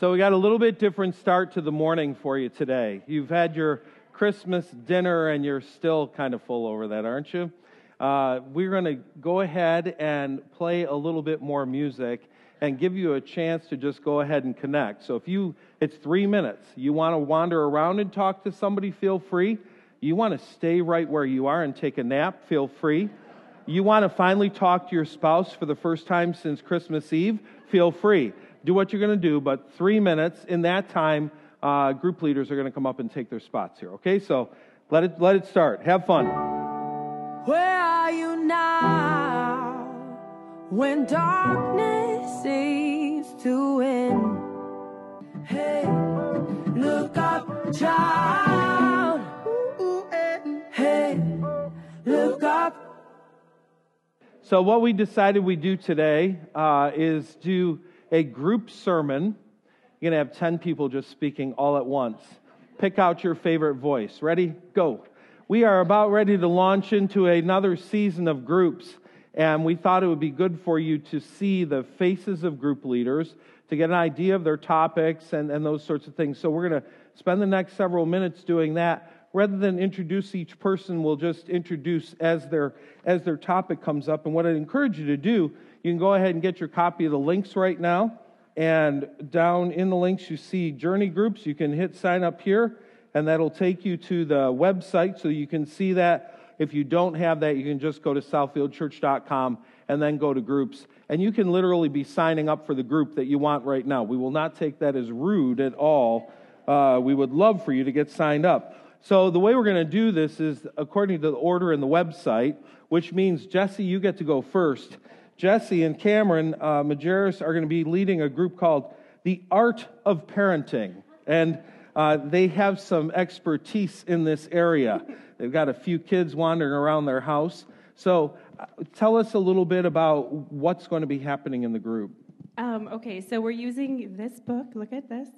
So we got a little bit different start to the morning for you today. You've had your Christmas dinner and you're still kind of full over that, aren't you? Uh, we're going to go ahead and play a little bit more music and give you a chance to just go ahead and connect. So if you, it's three minutes. You want to wander around and talk to somebody, feel free. You want to stay right where you are and take a nap, feel free. You want to finally talk to your spouse for the first time since Christmas Eve, feel free do what you're going to do, but three minutes. In that time, uh, group leaders are going to come up and take their spots here. Okay, so let it let it start. Have fun. Where are you now when darkness seems to win? Hey, look up, child. Hey, look up. So what we decided we do today uh, is do a group sermon. You're going to have 10 people just speaking all at once. Pick out your favorite voice. Ready? Go. We are about ready to launch into another season of groups, and we thought it would be good for you to see the faces of group leaders, to get an idea of their topics and, and those sorts of things. So we're going to spend the next several minutes doing that. Rather than introduce each person, we'll just introduce as their, as their topic comes up. And what I'd encourage you to do you can go ahead and get your copy of the links right now. And down in the links, you see journey groups. You can hit sign up here, and that'll take you to the website so you can see that. If you don't have that, you can just go to southfieldchurch.com and then go to groups. And you can literally be signing up for the group that you want right now. We will not take that as rude at all. Uh, we would love for you to get signed up. So, the way we're going to do this is according to the order in the website, which means, Jesse, you get to go first. Jesse and Cameron uh, Majerus are going to be leading a group called The Art of Parenting. And uh, they have some expertise in this area. They've got a few kids wandering around their house. So uh, tell us a little bit about what's going to be happening in the group. Um, okay, so we're using this book. Look at this.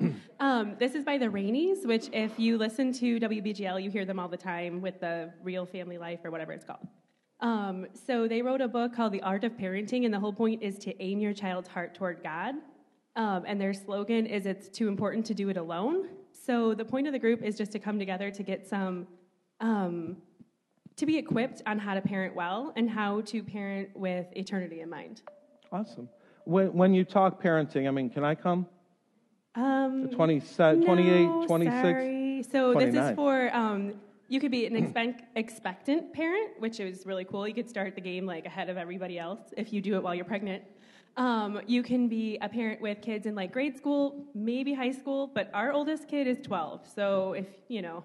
um, this is by the Raineys, which, if you listen to WBGL, you hear them all the time with the Real Family Life or whatever it's called. Um, so they wrote a book called The Art of Parenting, and the whole point is to aim your child's heart toward God. Um, and their slogan is it's too important to do it alone. So the point of the group is just to come together to get some, um, to be equipped on how to parent well and how to parent with eternity in mind. Awesome. When, when you talk parenting, I mean, can I come? Um, 20, 28, no, 26? Sorry. So 29. this is for um, you could be an expect- expectant parent, which is really cool. You could start the game like ahead of everybody else if you do it while you're pregnant. Um, you can be a parent with kids in like grade school, maybe high school, but our oldest kid is 12. So if, you know,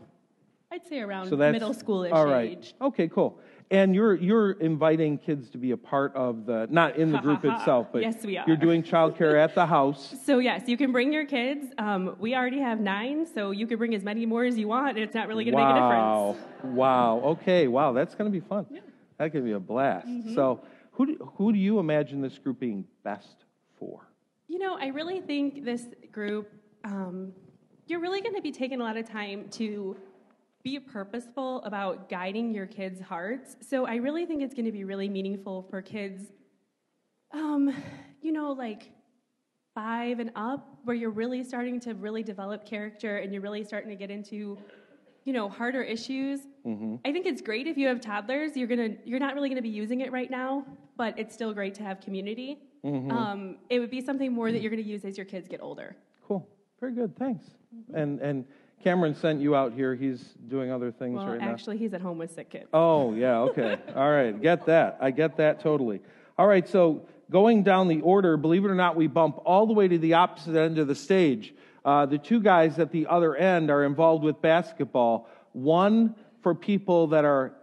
I'd say around so middle schoolish all right. age. Okay, cool. And you're you're inviting kids to be a part of the not in the group itself, but yes, we are. You're doing childcare at the house. So yes, you can bring your kids. Um, we already have nine, so you can bring as many more as you want. It's not really going to wow. make a difference. Wow. Okay. Wow. That's going to be fun. Yeah. That could be a blast. Mm-hmm. So who do, who do you imagine this group being best for? You know, I really think this group. Um, you're really going to be taking a lot of time to be purposeful about guiding your kids' hearts. So I really think it's going to be really meaningful for kids, um, you know, like five and up, where you're really starting to really develop character and you're really starting to get into, you know, harder issues. Mm-hmm. I think it's great if you have toddlers. You're gonna, you're not really gonna be using it right now, but it's still great to have community. Mm-hmm. Um, it would be something more that you're gonna use as your kids get older. Cool. Very good. Thanks. Mm-hmm. And and Cameron sent you out here. He's doing other things well, right actually, now. Actually, he's at home with sick kids. Oh, yeah, okay. All right, get that. I get that totally. All right, so going down the order, believe it or not, we bump all the way to the opposite end of the stage. Uh, the two guys at the other end are involved with basketball. One for people that are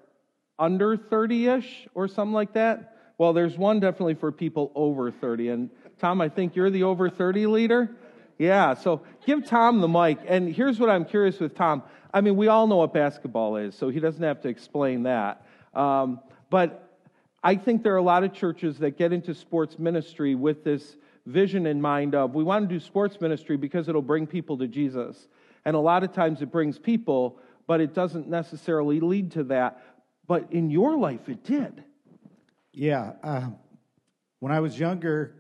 under 30 ish or something like that. Well, there's one definitely for people over 30. And Tom, I think you're the over 30 leader. Yeah, so give Tom the mic. And here's what I'm curious with Tom. I mean, we all know what basketball is, so he doesn't have to explain that. Um, but I think there are a lot of churches that get into sports ministry with this vision in mind of we want to do sports ministry because it'll bring people to Jesus. And a lot of times it brings people, but it doesn't necessarily lead to that. But in your life, it did. Yeah. Uh, when I was younger,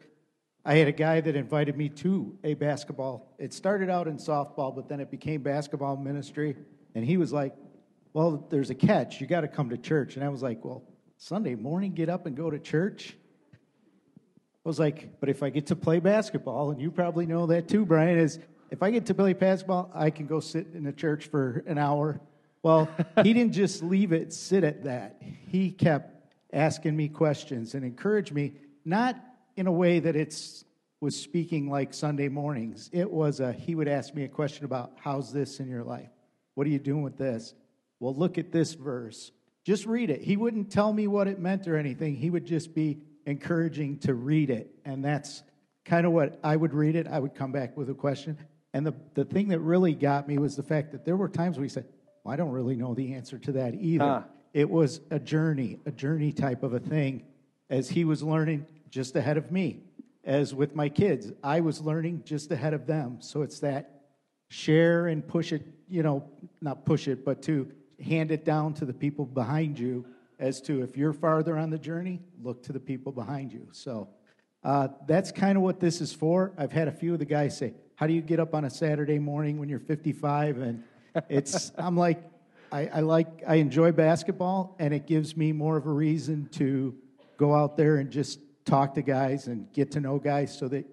I had a guy that invited me to a basketball. It started out in softball, but then it became basketball ministry. And he was like, Well, there's a catch. You got to come to church. And I was like, Well, Sunday morning, get up and go to church? I was like, But if I get to play basketball, and you probably know that too, Brian, is if I get to play basketball, I can go sit in the church for an hour. Well, he didn't just leave it sit at that. He kept asking me questions and encouraged me, not in a way that it's was speaking like Sunday mornings. It was a he would ask me a question about how's this in your life? What are you doing with this? Well, look at this verse. Just read it. He wouldn't tell me what it meant or anything. He would just be encouraging to read it. And that's kind of what I would read it. I would come back with a question. And the, the thing that really got me was the fact that there were times where he said, well, I don't really know the answer to that either. Huh. It was a journey, a journey type of a thing as he was learning just ahead of me. As with my kids, I was learning just ahead of them. So it's that share and push it, you know, not push it, but to hand it down to the people behind you as to if you're farther on the journey, look to the people behind you. So uh, that's kind of what this is for. I've had a few of the guys say, How do you get up on a Saturday morning when you're 55? And it's, I'm like, I, I like, I enjoy basketball, and it gives me more of a reason to go out there and just talk to guys and get to know guys so that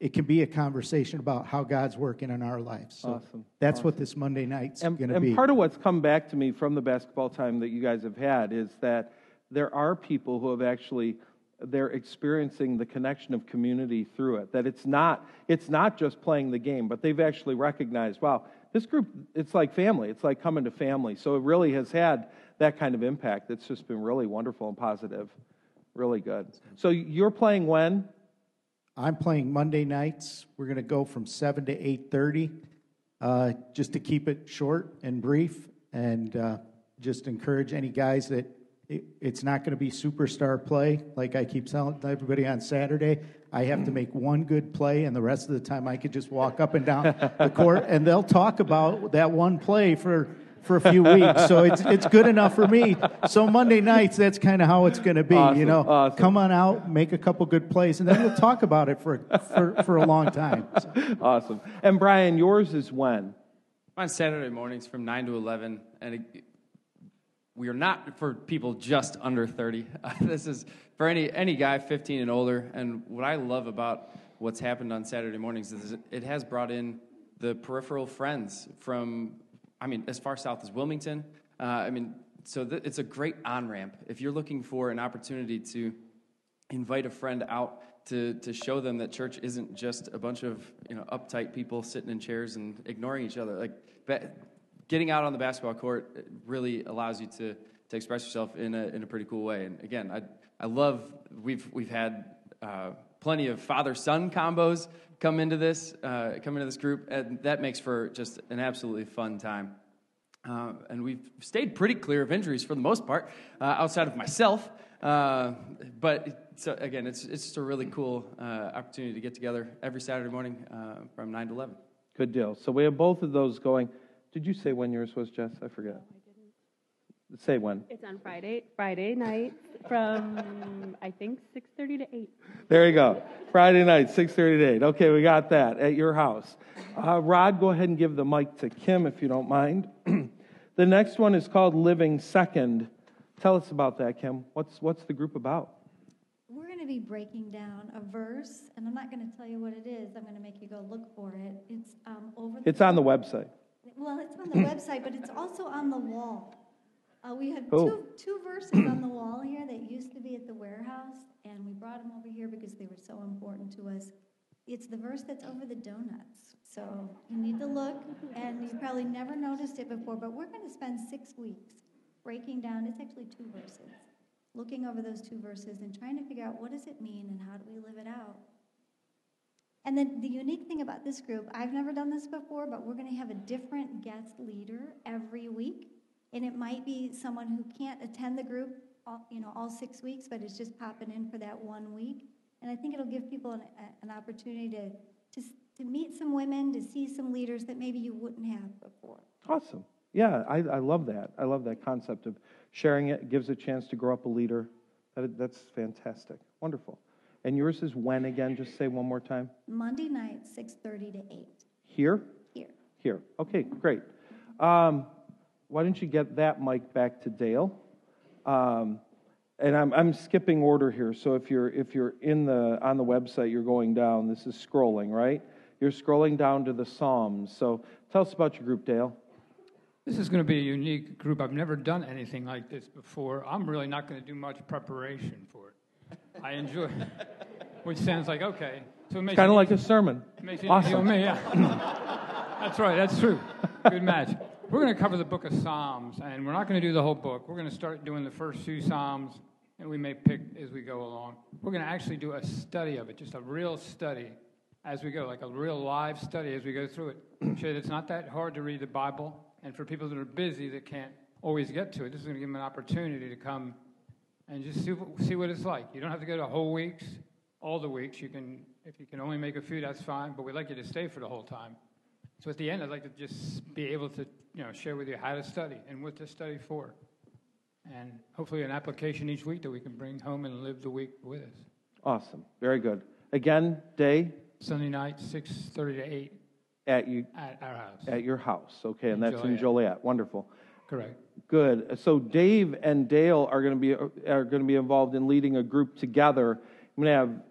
it can be a conversation about how God's working in our lives. So awesome. That's awesome. what this Monday night's going to be. And part of what's come back to me from the basketball time that you guys have had is that there are people who have actually they're experiencing the connection of community through it that it's not it's not just playing the game but they've actually recognized wow this group it's like family it's like coming to family so it really has had that kind of impact it's just been really wonderful and positive really good. So you're playing when? I'm playing monday nights. We're going to go from 7 to 8.30 uh, just to keep it short and brief and uh, just encourage any guys that it, it's not going to be superstar play like i keep telling everybody on saturday. I have to make one good play, and the rest of the time I could just walk up and down the court, and they'll talk about that one play for for a few weeks. So it's it's good enough for me. So Monday nights, that's kind of how it's going to be. Awesome, you know, awesome. come on out, make a couple good plays, and then we'll talk about it for for, for a long time. So. Awesome. And Brian, yours is when? On Saturday mornings from nine to eleven, and. It, we are not for people just under 30. Uh, this is for any any guy 15 and older. And what I love about what's happened on Saturday mornings is it has brought in the peripheral friends from, I mean, as far south as Wilmington. Uh, I mean, so th- it's a great on ramp if you're looking for an opportunity to invite a friend out to, to show them that church isn't just a bunch of you know uptight people sitting in chairs and ignoring each other. Like getting out on the basketball court really allows you to, to express yourself in a, in a pretty cool way. And again, I, I love, we've, we've had uh, plenty of father son combos come into this, uh, come into this group, and that makes for just an absolutely fun time. Uh, and we've stayed pretty clear of injuries for the most part, uh, outside of myself. Uh, but again, it's, it's just a really cool uh, opportunity to get together every Saturday morning from 9 to 11. Good deal. So we have both of those going. Did you say when yours was, Jess? I forget. No, I didn't. Say when. It's on Friday, Friday night from I think 6:30 to 8. There you go. Friday night, 6:30 to 8. Okay, we got that at your house. Uh, Rod, go ahead and give the mic to Kim if you don't mind. the next one is called Living Second. Tell us about that, Kim. What's what's the group about? We're going to be breaking down a verse, and I'm not going to tell you what it is. I'm going to make you go look for it. It's um, over. it's on the website. Well, it's on the website, but it's also on the wall. Uh, we have oh. two, two verses on the wall here that used to be at the warehouse, and we brought them over here because they were so important to us. It's the verse that's over the donuts. So you need to look, and you probably never noticed it before, but we're going to spend six weeks breaking down, it's actually two verses, looking over those two verses and trying to figure out what does it mean and how do we live it out. And then the unique thing about this group, I've never done this before, but we're going to have a different guest leader every week. And it might be someone who can't attend the group, all, you know, all six weeks, but is just popping in for that one week. And I think it'll give people an, an opportunity to, to, to meet some women, to see some leaders that maybe you wouldn't have before. Awesome. Yeah, I, I love that. I love that concept of sharing it. it gives a chance to grow up a leader. That, that's fantastic. Wonderful. And yours is when again? Just say one more time. Monday night, 6:30 to 8 Here? here. Here. Okay, great. Um, why don't you get that mic back to Dale? Um, and I'm, I'm skipping order here. So if you're if you're in the on the website, you're going down. This is scrolling, right? You're scrolling down to the Psalms. So tell us about your group, Dale. This is going to be a unique group. I've never done anything like this before. I'm really not going to do much preparation for it. I enjoy, which sounds like okay. So it makes Kind of like a sermon. Makes Awesome. me, yeah. that's right, that's true. Good match. We're going to cover the book of Psalms, and we're not going to do the whole book. We're going to start doing the first few Psalms, and we may pick as we go along. We're going to actually do a study of it, just a real study as we go, like a real live study as we go through it. That it's not that hard to read the Bible, and for people that are busy that can't always get to it, this is going to give them an opportunity to come and just see, see what it's like. You don't have to go to whole weeks, all the weeks. You can, if you can only make a few, that's fine. But we'd like you to stay for the whole time. So at the end, I'd like to just be able to, you know, share with you how to study and what to study for, and hopefully an application each week that we can bring home and live the week with us. Awesome. Very good. Again, day Sunday night, six thirty to eight at you at our house. at your house. Okay, and In that's in Joliet. Joliet. Wonderful. Correct. Good. So Dave and Dale are going to be are going to be involved in leading a group together. I'm going to have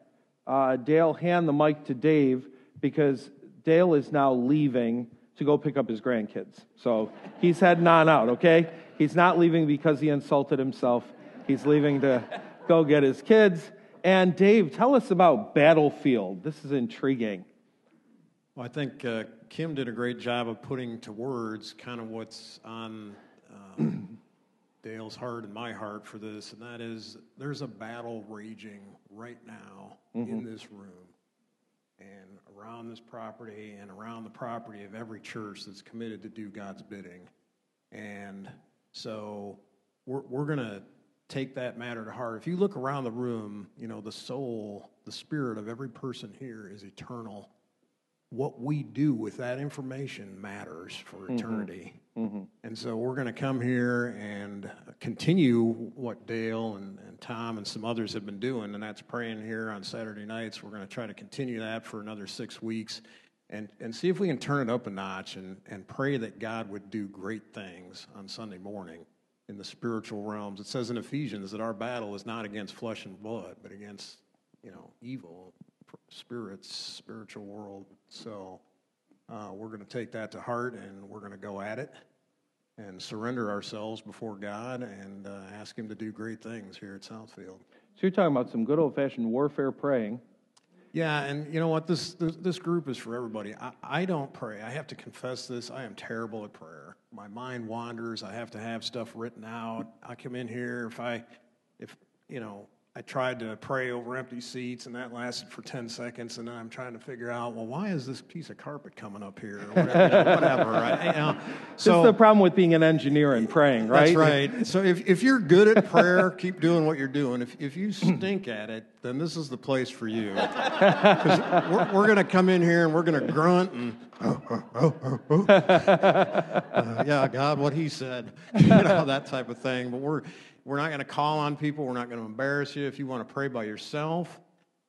uh, Dale hand the mic to Dave because Dale is now leaving to go pick up his grandkids. So he's heading on out. Okay, he's not leaving because he insulted himself. He's leaving to go get his kids. And Dave, tell us about Battlefield. This is intriguing. Well, I think uh, Kim did a great job of putting to words kind of what's on uh, Dale's heart and my heart for this, and that is there's a battle raging right now in this room and around this property and around the property of every church that's committed to do God's bidding. And so we're, we're going to take that matter to heart. If you look around the room, you know, the soul, the spirit of every person here is eternal what we do with that information matters for mm-hmm. eternity. Mm-hmm. And so we're going to come here and continue what Dale and, and Tom and some others have been doing, and that's praying here on Saturday nights. We're going to try to continue that for another six weeks and, and see if we can turn it up a notch and, and pray that God would do great things on Sunday morning in the spiritual realms. It says in Ephesians that our battle is not against flesh and blood, but against, you know, evil spirits, spiritual world. So uh, we're going to take that to heart and we're going to go at it and surrender ourselves before God and uh, ask Him to do great things here at Southfield. So you're talking about some good old fashioned warfare praying. Yeah, and you know what? This this, this group is for everybody. I, I don't pray. I have to confess this. I am terrible at prayer. My mind wanders. I have to have stuff written out. I come in here if I, if you know, I tried to pray over empty seats, and that lasted for ten seconds, and then I'm trying to figure out, well, why is this piece of carpet coming up here? Or whatever. whatever right? You know, this is the problem with being an engineer and praying, right? that's right. So if, if you're good at prayer, keep doing what you're doing. If, if you stink at it, then this is the place for you. 'Cause we're, we're going to come in here and we're going to grunt and, oh, oh, oh, oh, oh. Uh, yeah, God, what he said, you know, that type of thing. But we're, we're not going to call on people. We're not going to embarrass you. If you want to pray by yourself,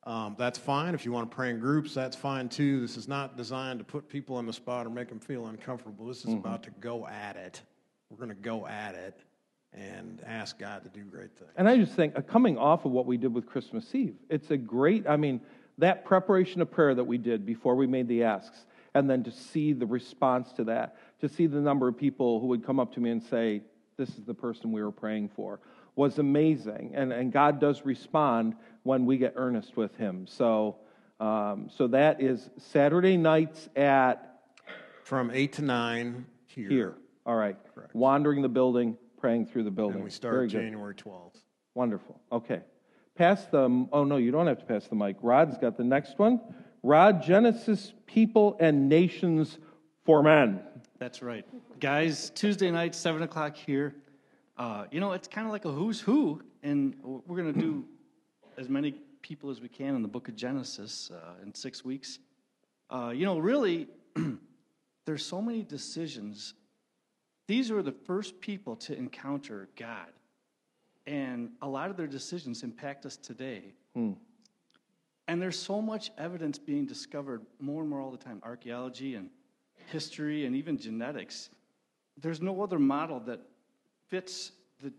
um, that's fine. If you want to pray in groups, that's fine too. This is not designed to put people on the spot or make them feel uncomfortable. This is about to go at it. We're going to go at it and ask God to do great things. And I just think, uh, coming off of what we did with Christmas Eve, it's a great, I mean, that preparation of prayer that we did before we made the asks, and then to see the response to that, to see the number of people who would come up to me and say, This is the person we were praying for, was amazing. And, and God does respond when we get earnest with Him. So, um, so that is Saturday nights at From 8 to 9 here. here. All right. Correct. Wandering the building, praying through the building. And we start Very good. January 12th. Wonderful. Okay. Pass the, oh no, you don't have to pass the mic. Rod's got the next one. Rod, Genesis, People and Nations for Men. That's right. Guys, Tuesday night, 7 o'clock here. Uh, you know, it's kind of like a who's who, and we're going to do as many people as we can in the book of Genesis uh, in six weeks. Uh, you know, really, there's so many decisions. These were the first people to encounter God, and a lot of their decisions impact us today. And there's so much evidence being discovered more and more all the time archaeology and history and even genetics. There's no other model that fits the,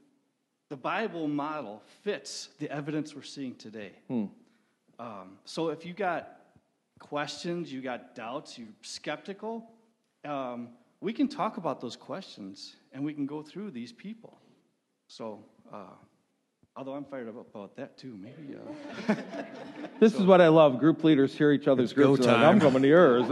the Bible model fits the evidence we're seeing today. Hmm. Um, so if you got questions, you got doubts, you're skeptical, um, we can talk about those questions and we can go through these people. So, uh, although I'm fired up about that too, maybe. Uh, This is what I love. Group leaders hear each other's It's go groups. They're like, I'm coming to yours.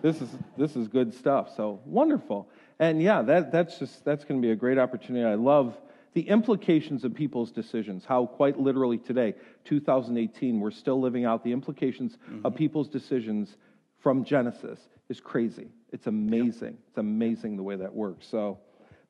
This is this is good stuff. So wonderful. And yeah, that that's just that's going to be a great opportunity. I love the implications of people's decisions. How quite literally today, 2018, we're still living out the implications of mm-hmm. people's decisions from Genesis is crazy. It's amazing. It's amazing the way that works. So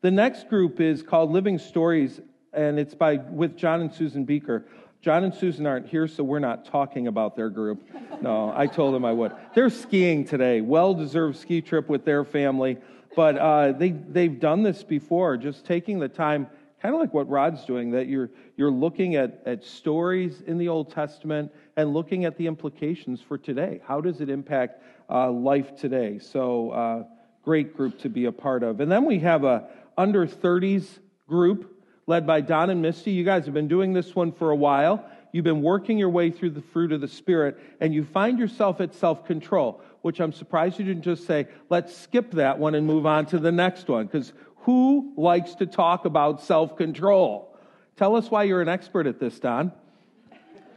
the next group is called Living Stories, and it's by with John and Susan Beaker. John and Susan aren't here, so we're not talking about their group. No, I told them I would. They're skiing today, well deserved ski trip with their family. But uh, they, they've done this before, just taking the time, kind of like what Rod's doing, that you're, you're looking at, at stories in the Old Testament and looking at the implications for today. How does it impact uh, life today? So, uh, great group to be a part of. And then we have a under 30s group led by Don and Misty. You guys have been doing this one for a while. You've been working your way through the fruit of the Spirit, and you find yourself at self control, which I'm surprised you didn't just say, let's skip that one and move on to the next one. Because who likes to talk about self control? Tell us why you're an expert at this, Don.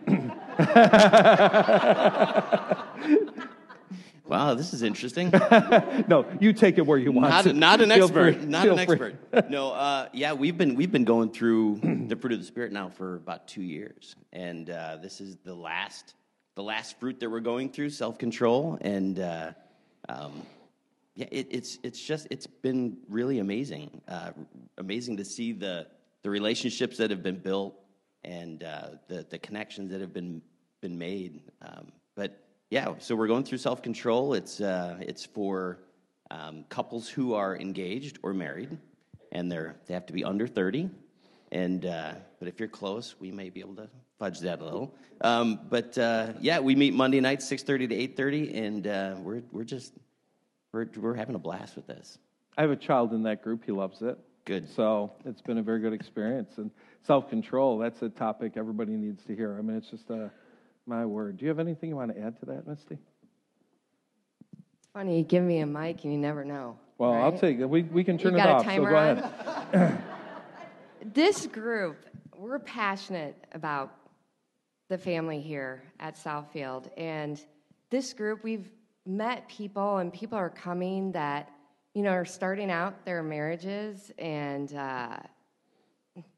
Wow, this is interesting. No, you take it where you want. not, to. not an Feel expert. free. Not Feel an free. expert. No, uh, yeah, we've been we've been going through the fruit of the spirit now for about two years, and uh, this is the last the last fruit that we're going through, self control, and uh, um, yeah, it, it's it's just it's been really amazing, uh, amazing to see the the relationships that have been built and uh, the the connections that have been been made. Um, but yeah, so we're going through self control. It's uh, it's for um, couples who are engaged or married, and they're they have to be under thirty. And uh, but if you're close, we may be able to fudge that a little. Um, but uh, yeah, we meet Monday nights, six thirty to eight thirty, and uh, we're we're just we're we're having a blast with this. I have a child in that group. He loves it. Good. So it's been a very good experience. And self control, that's a topic everybody needs to hear. I mean, it's just a, my word. Do you have anything you want to add to that, Misty? Funny, you give me a mic and you never know. Well, I'll take it. We, we can turn You it got a off. So timer go on? ahead. This group, we're passionate about the family here at Southfield. And this group, we've met people, and people are coming that, you know, are starting out their marriages and uh,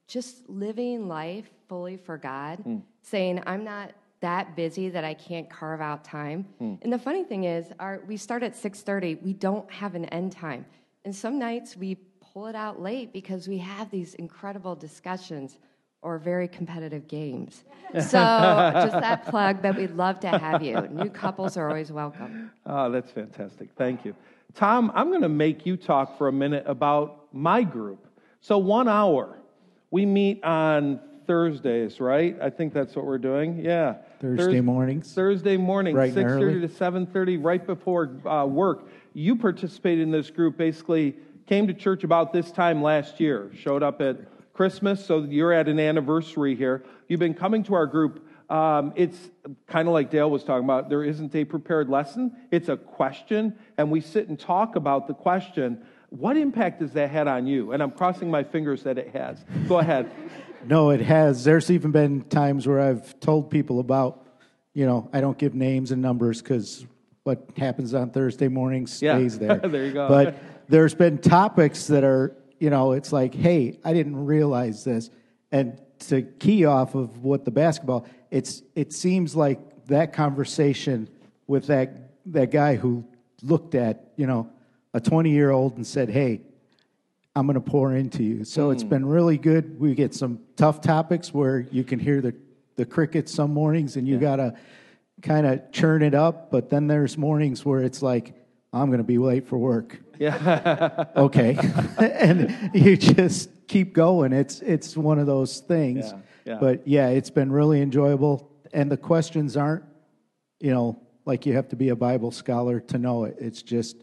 just living life fully for God, saying, I'm not that busy that I can't carve out time. And the funny thing is, our, we start at 6.30. We don't have an end time. And some nights we pull it out late because we have these incredible discussions or very competitive games. So just that plug that we'd love to have you. New couples are always welcome. Oh, that's fantastic. Thank you. Tom, I'm going to make you talk for a minute about my group. So, one hour. We meet on Thursdays, right? I think that's what we're doing. Yeah. Thursday Thurs- mornings. Thursday morning, Bright and 6.30 early. to 7.30, right before uh, work. You participated in this group, basically came to church about this time last year, showed up at Christmas, so you're at an anniversary here. You've been coming to our group. Um, it's kind of like Dale was talking about. There isn't a prepared lesson. It's a question, and we sit and talk about the question. What impact has that had on you? And I'm crossing my fingers that it has. Go ahead. No, it has. There's even been times where I've told people about, you know, I don't give names and numbers because what happens on Thursday mornings Yeah. stays there. There you go. But there's been topics that are, you know, it's like, hey, I didn't realize this. And to key off of what the basketball, it's it seems like that conversation with that that guy who looked at, you know, a 20 year old and said, hey, I'm going to pour into you. So it's hmm. been really good. We get some tough topics where you can hear the, the crickets some mornings and you got to kind of churn it up. But then there's mornings where it's like, I'm going to be late for work. Yeah. Okay. and you just keep going. It's, it's one of those things. Yeah, yeah. But yeah, it's been really enjoyable. And the questions aren't you know, like you have to be a Bible scholar to know it. It's just,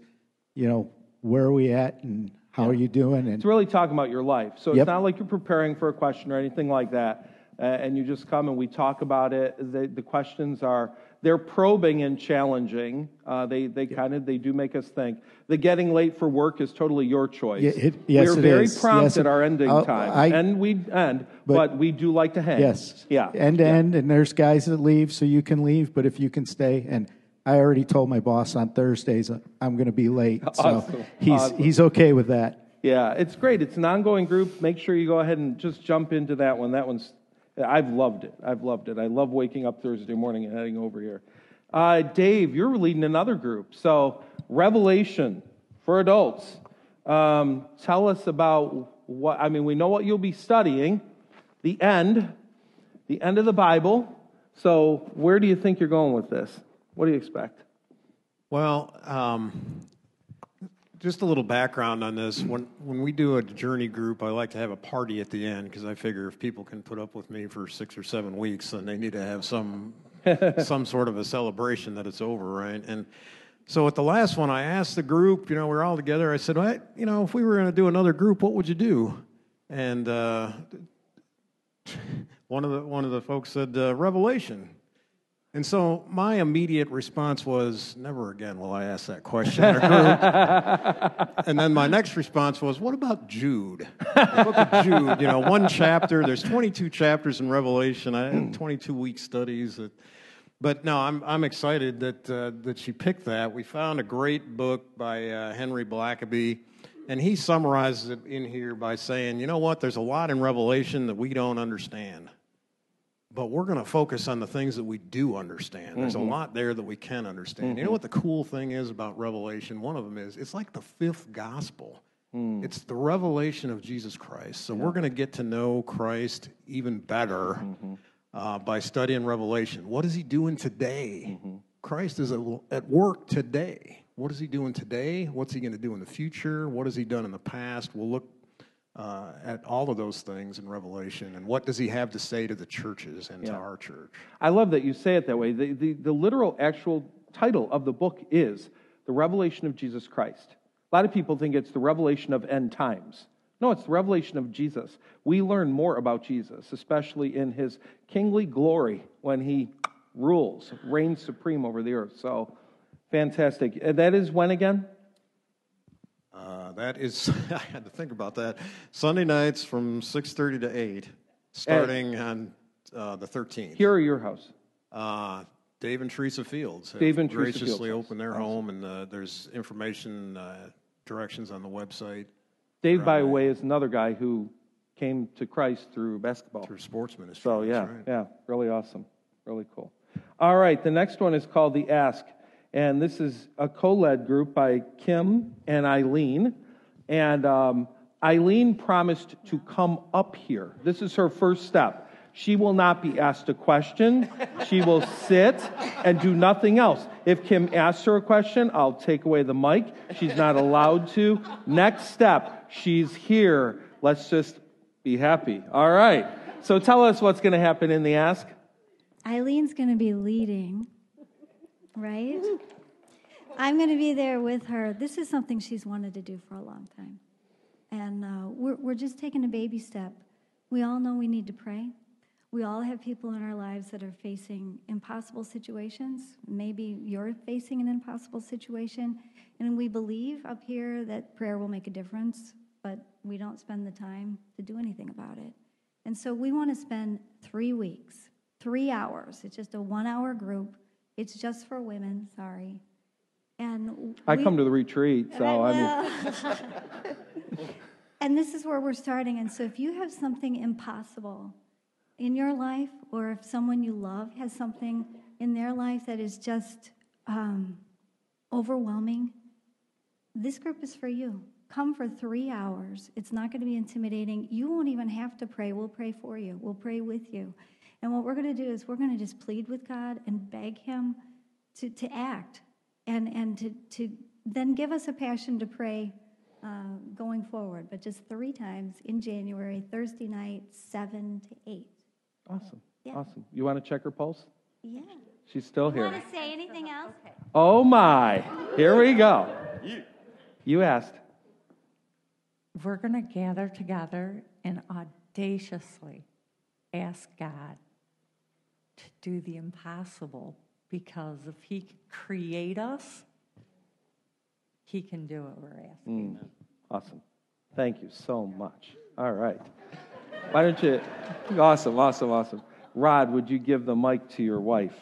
you know, where are we at and how are you doing? And It's really talking about your life. So it's not like you're preparing for a question or anything like that. Uh, and you just come and we talk about it. The, the questions are they're probing and challenging. Uh, they they kind of they do make us think. The getting late for work is totally your choice. Yeah, it- yes, We're very is. prompt Yes, at our ending time, I- and we end, but, But- we do like to hang. Yes. Yeah. End to end, and there's guys that leave, so you can leave, but if you can stay, and I already told my boss on Thursdays uh, I'm going to be late, so Awesome. he's Awesome. he's okay with that. Yeah, it's great. It's an ongoing group. Make sure you go ahead and just jump into that one. That one's, I've loved it. I've loved it. I love waking up Thursday morning and heading over here. Uh, Dave, you're leading another group. So, Revelation for adults. Um, tell us about what, I mean, we know what you'll be studying, the end, the end of the Bible. So, where do you think you're going with this? What do you expect? Well, um, just a little background on this. When when we do a journey group, I like to have a party at the end because I figure if people can put up with me for six or seven weeks, then they need to have some some sort of a celebration that it's over, right? And so at the last one, I asked the group. You know, we're all together. I said, well, you know, if we were going to do another group, what would you do? And uh, one of the one of the folks said uh, Revelation. And so my immediate response was, never again will I ask that question in a group. and then my next response was, what about Jude? The book of Jude, you know, one chapter, there's 22 chapters in Revelation. I had 22 week studies. That, but no, I'm, I'm excited that, uh, that she picked that. We found a great book by uh, Henry Blackaby, and he summarizes it in here by saying, you know what, there's a lot in Revelation that we don't understand but we're going to focus on the things that we do understand. There's Mhm. a lot there that we can understand. You know Mhm. what the cool thing is about Revelation? One of them is it's like the fifth gospel. It's the revelation of Jesus Christ. So we're going to get to know Christ even better uh, by studying Revelation. What is he doing today? Christ is at, at work today. What is he doing today? What's he going to do in the future? What has he done in the past? We'll look uh, at all of those things in Revelation and what does he have to say to the churches and to our church. I love that you say it that way. The, the, the literal actual title of the book is The Revelation of Jesus Christ. A lot of people think it's the revelation of end times. No, it's the revelation of Jesus. We learn more about Jesus, especially in his kingly glory when he rules, reigns supreme over the earth. So fantastic. Uh, That is when again? Uh, that is, I had to think about that. Sunday nights from 6.30 to 8, starting on uh, the 13th. Here or your house? Uh, Dave and Teresa Fields have Dave and Teresa graciously Fields. opened their home, and uh, there's information, uh, directions on the website. Dave, by the way, is another guy who came to Christ through basketball. Through sports ministry. So, yeah, right. yeah, really awesome. Really cool. All right, the next one is called The Ask. And this is a co led group by Kim and Eileen. And um, Eileen promised to come up here. This is her first step. She will not be asked a question. She will sit and do nothing else. If Kim asks her a question, I'll take away the mic. She's not allowed to. Next step, she's here. Let's just be happy. All right. So tell us what's going to happen in the ask. Eileen's going to be leading, right? I'm going to be there with her. This is something she's wanted to do for a long time. And uh, we're, we're just taking a baby step. We all know we need to pray. We all have people in our lives that are facing impossible situations. Maybe you're facing an impossible situation. And we believe up here that prayer will make a difference, but we don't spend the time to do anything about it. And so we want to spend three weeks, three hours. It's just a one hour group. It's just for women, sorry. And I come to the retreat, so I mean, and this is where we're starting. And so if you have something impossible in your life, or if someone you love has something in their life that is just um, overwhelming, this group is for you. Come for three hours. It's not going to be intimidating. You won't even have to pray. We'll pray for you, we'll pray with you. And what we're going to do is we're going to just plead with God and beg Him to, to act and, and to, to then give us a passion to pray uh, going forward. But just three times in January, Thursday night, 7 to 8. awesome. Yeah. Awesome. You want to check her pulse? Yeah. She's still You here. want to say anything else? Okay. Oh my. Here we go. You asked. We're going to gather together and audaciously ask God to do the impossible because if He can create us, He can do what we're asking. Mm, awesome. Thank you so much. All right. Why don't you? Awesome, awesome, awesome. Rod, would you give the mic to your wife?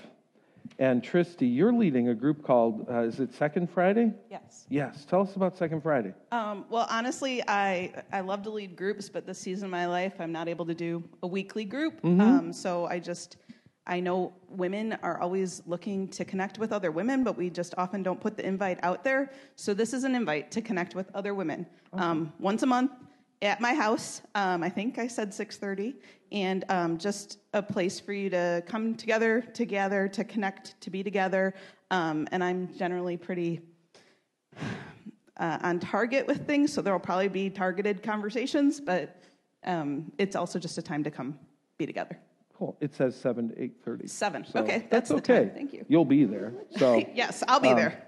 And Tristy, you're leading a group called, uh, is it Second Friday? Yes. Yes. Tell us about Second Friday. Um, well, honestly, I I love to lead groups, but this season of my life, I'm not able to do a weekly group. Mhm. Um, so I just I know women are always looking to connect with other women, but we just often don't put the invite out there. So this is an invite to connect with other women um, once a month at my house. Um, I think I said 6:30, and um, just a place for you to come together, to gather, to connect, to be together. Um, and I'm generally pretty uh, on target with things, so there will probably be targeted conversations, but um, it's also just a time to come be together. Cool. It says seven to eight thirty. Seven. So okay, that's, the okay. time. Thank you. You'll be there. So yes, I'll be um, there.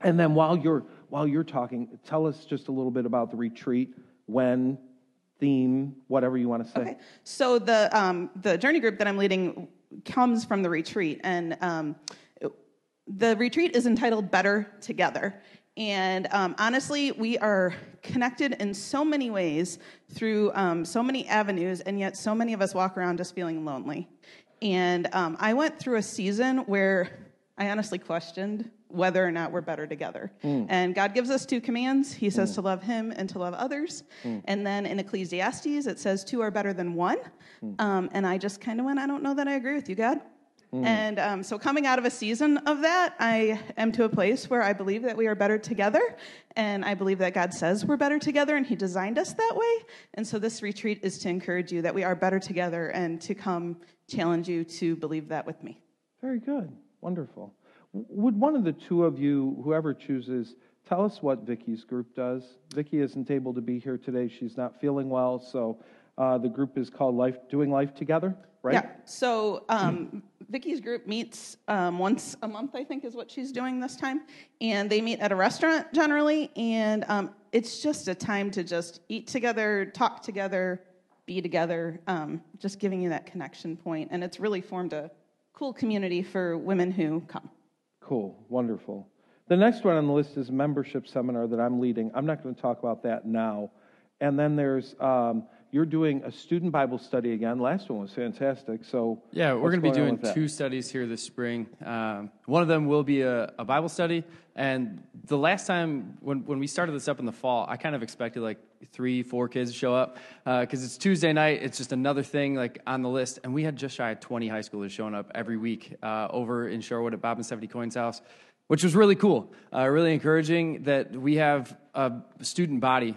And then while you're while you're talking, tell us just a little bit about the retreat, when, theme, whatever you want to say. Okay. So the um, the journey group that I'm leading comes from the retreat, and um, the retreat is entitled "Better Together." And um, honestly, we are connected in so many ways through um, so many avenues, and yet so many of us walk around just feeling lonely. And um, I went through a season where I honestly questioned whether or not we're better together. Mm. And God gives us two commands He says to love Him and to love others. Mm. And then in Ecclesiastes, it says two are better than one. Um, and I just kind of went, I don't know that I agree with you, God. Mm. And um, so, coming out of a season of that, I am to a place where I believe that we are better together. And I believe that God says we're better together and He designed us that way. And so, this retreat is to encourage you that we are better together and to come challenge you to believe that with me. Very good. Wonderful. Would one of the two of you, whoever chooses, tell us what Vicky's group does? Vicky isn't able to be here today. She's not feeling well, so uh, the group is called Life Doing Life Together, right? Yeah. So um, Vicky's group meets um, once a month, I think, is what she's doing this time, and they meet at a restaurant generally, and um, it's just a time to just eat together, talk together, be together, um, just giving you that connection point, and it's really formed a cool community for women who come. Cool. Wonderful. The next one on the list is a membership seminar that I'm leading. I'm not going to talk about that now. And then there's um, you're doing a student Bible study again. Last one was fantastic. So Yeah, we're going to be doing two studies here this spring. Um, one of them will be a, a Bible study. And the last time when, when we started this up in the fall, I kind of expected like three, four kids to show up because it's Tuesday night. It's just another thing like on the list. And we had just shy of 20 high schoolers showing up every week uh, over in Shorewood at Bob and 70 Coins house, which was really cool. Uh, really encouraging that we have a student body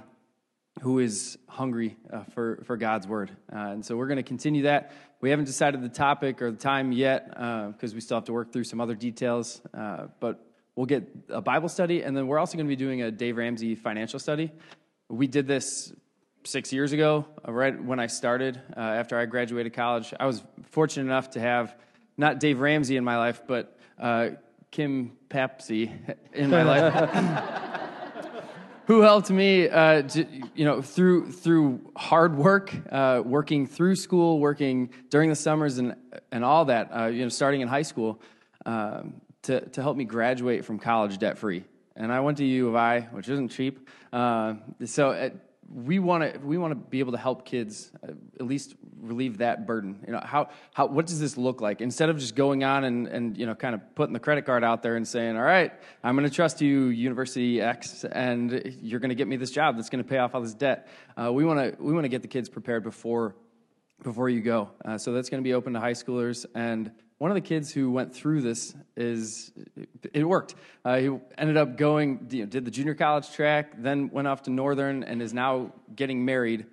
who is hungry uh, for, for God's word. Uh, and so we're going to continue that. We haven't decided the topic or the time yet because we still have to work through some other details. Uh, but we'll get a Bible study, and then we're also going to be doing a Dave Ramsey financial study. We did this six years ago, uh, right when I started uh, after I graduated college. I was fortunate enough to have not Dave Ramsey in my life, but uh, Kim Papsy in my life. who helped me, uh, j- you know, through through hard work, uh, working through school, working during the summers, and and all that. Uh, you know, starting in high school, um, to to help me graduate from college debt free. And I went to U of I, which isn't cheap. Uh, so. uh we want to we want to be able to help kids uh, at least relieve that burden. You know how how what does this look like instead of just going on and and you know kind of putting the credit card out there and saying all right I'm going to trust you University X and you're going to get me this job that's going to pay off all this debt. Uh, we want to we want to get the kids prepared before before you go. Uh, so that's going to be open to high schoolers. And one of the kids who went through this is it worked. Uh, he ended up going, you know, did the junior college track, then went off to Northern, and is now getting married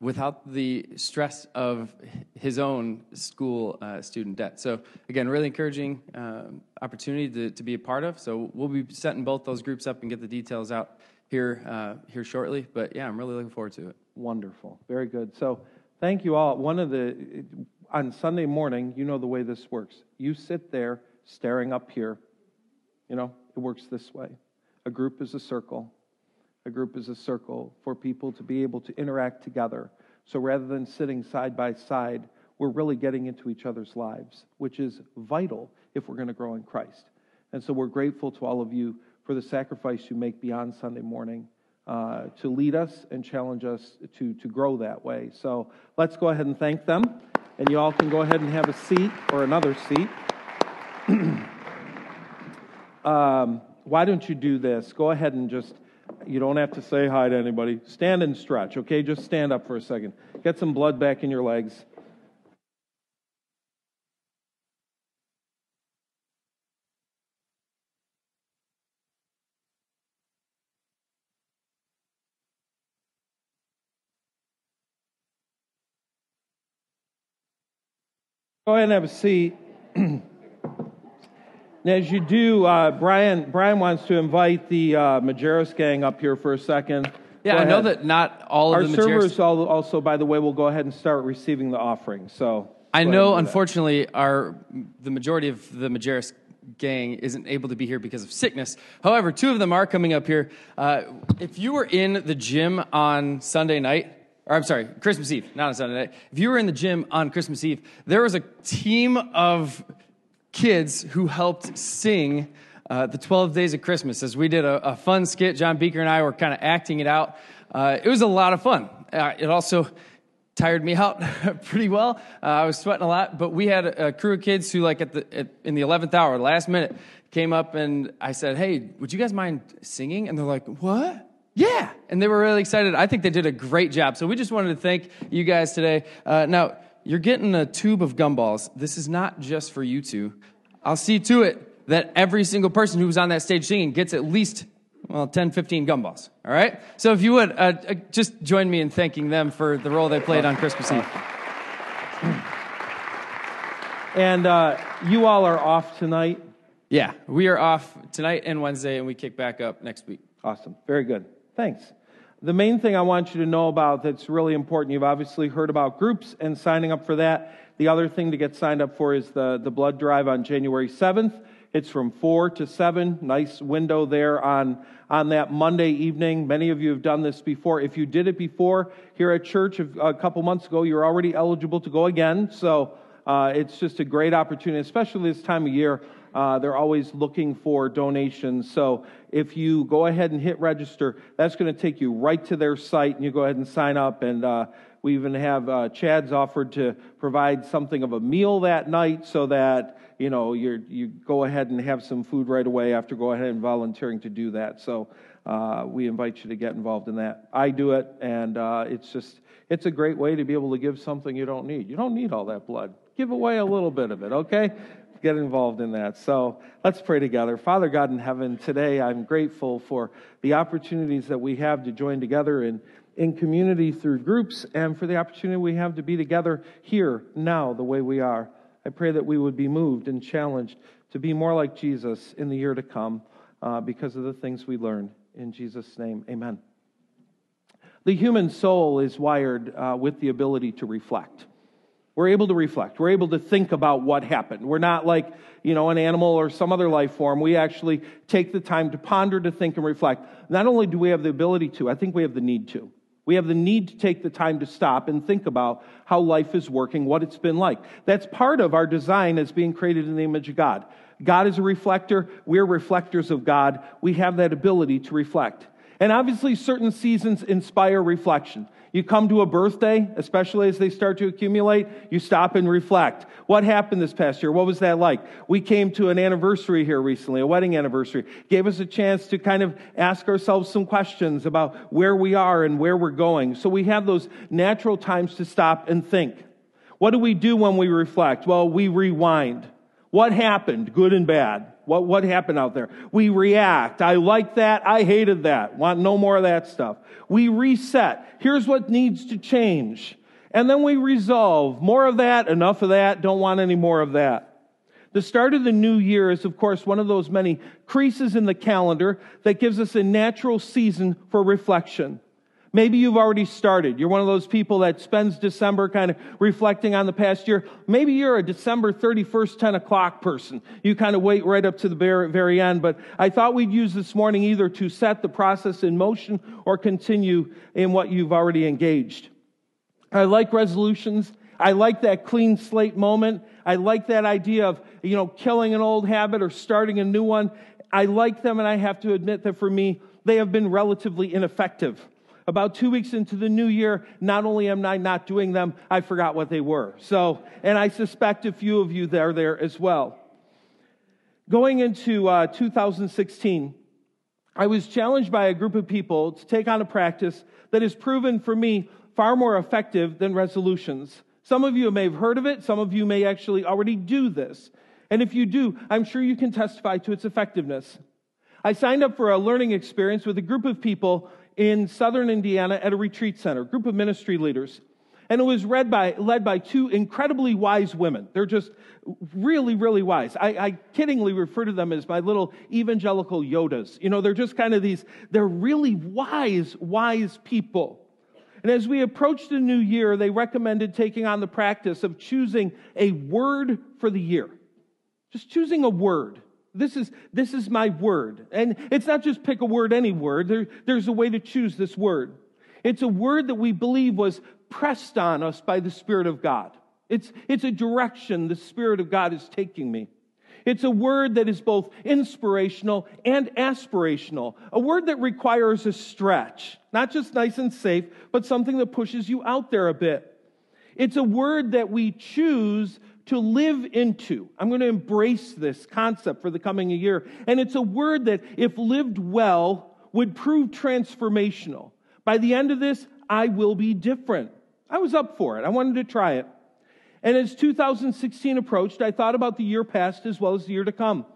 without the stress of his own school uh, student debt. So again, really encouraging um, opportunity to, to be a part of. So we'll be setting both those groups up and get the details out here uh, here shortly. But yeah, I'm really looking forward to it. Wonderful. Very good. So thank you all. One of the, on Sunday morning, you know the way this works. You sit there staring up here. You know, it works this way. A group is a circle. A group is a circle for people to be able to interact together. So rather than sitting side by side, we're really getting into each other's lives, which is vital if we're going to grow in Christ. And so we're grateful to all of you for the sacrifice you make beyond Sunday morning uh, to lead us and challenge us to, to grow that way. So let's go ahead and thank them. And you all can go ahead and have a seat or another seat. um, why don't you do this? Go ahead and just, you don't have to say hi to anybody. Stand and stretch, okay? Just stand up for a second. Get some blood back in your legs. Go ahead and have a seat. and as you do, uh, Brian, Brian wants to invite the uh, Majerus gang up here for a second. Yeah, Go I know that not all Our of the Majerus- servers al- also, by the way, will go ahead and start receiving the offering. So I know, and do that. unfortunately, our the majority of the Majerus gang isn't able to be here because of sickness. However, two of them are coming up here. Uh, if you were in the gym on Sunday night, or I'm sorry, Christmas Eve, not on Sunday night. If you were in the gym on Christmas Eve, there was a team of kids who helped sing uh, the 12 Days of Christmas as we did a, a fun skit. John Beaker and I were kind of acting it out. Uh, it was a lot of fun. Uh, it also tired me out pretty well. Uh, I was sweating a lot, but we had a, a crew of kids who, like, at the at, in the 11th hour, last minute, came up and I said, "Hey, would you guys mind singing?" And they're like, "What?" Yeah, and they were really excited. I think they did a great job. So we just wanted to thank you guys today. Uh, now you're getting a tube of gumballs. This is not just for you two. I'll see to it that every single person who was on that stage singing gets at least well 10 15 gumballs all right so if you would uh, uh, just join me in thanking them for the role they played on christmas eve And uh, you all are off tonight. yeah we are off tonight and wednesday and we kick back up next week Awesome. Very good. Thanks. The main thing I want you to know about that's really important, you've obviously heard about groups and signing up for that. The other thing to get signed up for is the, the blood drive on January 7th. It's from 4 to 7. Nice window there on, on that Monday evening. Many of you have done this before. If you did it before here at church a, couple months ago, you're already eligible to go again. So uh, it's just a great opportunity, especially this time of year. Uh, they're always looking for donations. So if you go ahead and hit register, that's going to take you right to their site, and you go ahead and sign up. And uh, we even have uh, Chad's offered to provide something of a meal that night, so that you know you you go ahead and have some food right away after go ahead and volunteering to do that. So uh, we invite you to get involved in that. I do it, and uh, it's just it's a great way to be able to give something you don't need. You don't need all that blood. Give away a little bit of it, okay? Get involved in that. So let's pray together. Father God in heaven, today I'm grateful for the opportunities that we have to join together in, in community through groups and for the opportunity we have to be together here now the way we are. I pray that we would be moved and challenged to be more like Jesus in the year to come uh, because of the things we learn. In Jesus' name, amen. The human soul is wired uh, with the ability to reflect. We're able to reflect. We're able to think about what happened. We're not like, you know, an animal or some other life form. We actually take the time to ponder, to think, and reflect. Not only do we have the ability to, I think we have the need to. We have the need to take the time to stop and think about how life is working, what it's been like. That's part of our design as being created in the image of God. God is a reflector. We're reflectors of God. We have that ability to reflect. And obviously, certain seasons inspire reflection. You come to a birthday, especially as they start to accumulate, you stop and reflect. What happened this past year? What was that like? We came to an anniversary here recently, a wedding anniversary. Gave us a chance to kind of ask ourselves some questions about where we are and where we're going. So we have those natural times to stop and think. What do we do when we reflect? Well, we rewind. What happened, good and bad? What, what happened out there? We react. I like that. I hated that. Want no more of that stuff. We reset. Here's what needs to change. And then we resolve. More of that, enough of that, don't want any more of that. The start of the new year is, of course, one of those many creases in the calendar that gives us a natural season for reflection. Maybe you've already started. You're one of those people that spends December kind of reflecting on the past year. Maybe you're a December 31st, 10 o'clock person. You kind of wait right up to the very, end. But I thought we'd use this morning either to set the process in motion or continue in what you've already engaged. I like resolutions. I like that clean slate moment. I like that idea of, you know, killing an old habit or starting a new one. I like them, and I have to admit that for me, they have been relatively ineffective. About two weeks into the new year, not only am I not doing them, I forgot what they were. So, and I suspect a few of you are there as well. Going into uh, 2016, I was challenged by a group of people to take on a practice that has proven for me far more effective than resolutions. Some of you may have heard of it, some of you may actually already do this. And if you do, I'm sure you can testify to its effectiveness. I signed up for a learning experience with a group of people in southern Indiana at a retreat center, group of ministry leaders. And it was read by, led by two incredibly wise women. They're just really, really wise. I, I kiddingly refer to them as my little evangelical Yodas. You know, they're just kind of these, they're really wise, wise people. And as we approached the new year, they recommended taking on the practice of choosing a word for the year. Just choosing a word. This is, this is my word. And it's not just pick a word, any word. There, there's a way to choose this word. It's a word that we believe was pressed on us by the Spirit of God. It's, it's a direction the Spirit of God is taking me. It's a word that is both inspirational and aspirational, a word that requires a stretch, not just nice and safe, but something that pushes you out there a bit. It's a word that we choose to live into. I'm going to embrace this concept for the coming year. And it's a word that, if lived well, would prove transformational. By the end of this, I will be different. I was up for it. I wanted to try it. And as 2016 approached, I thought about the year past as well as the year to come.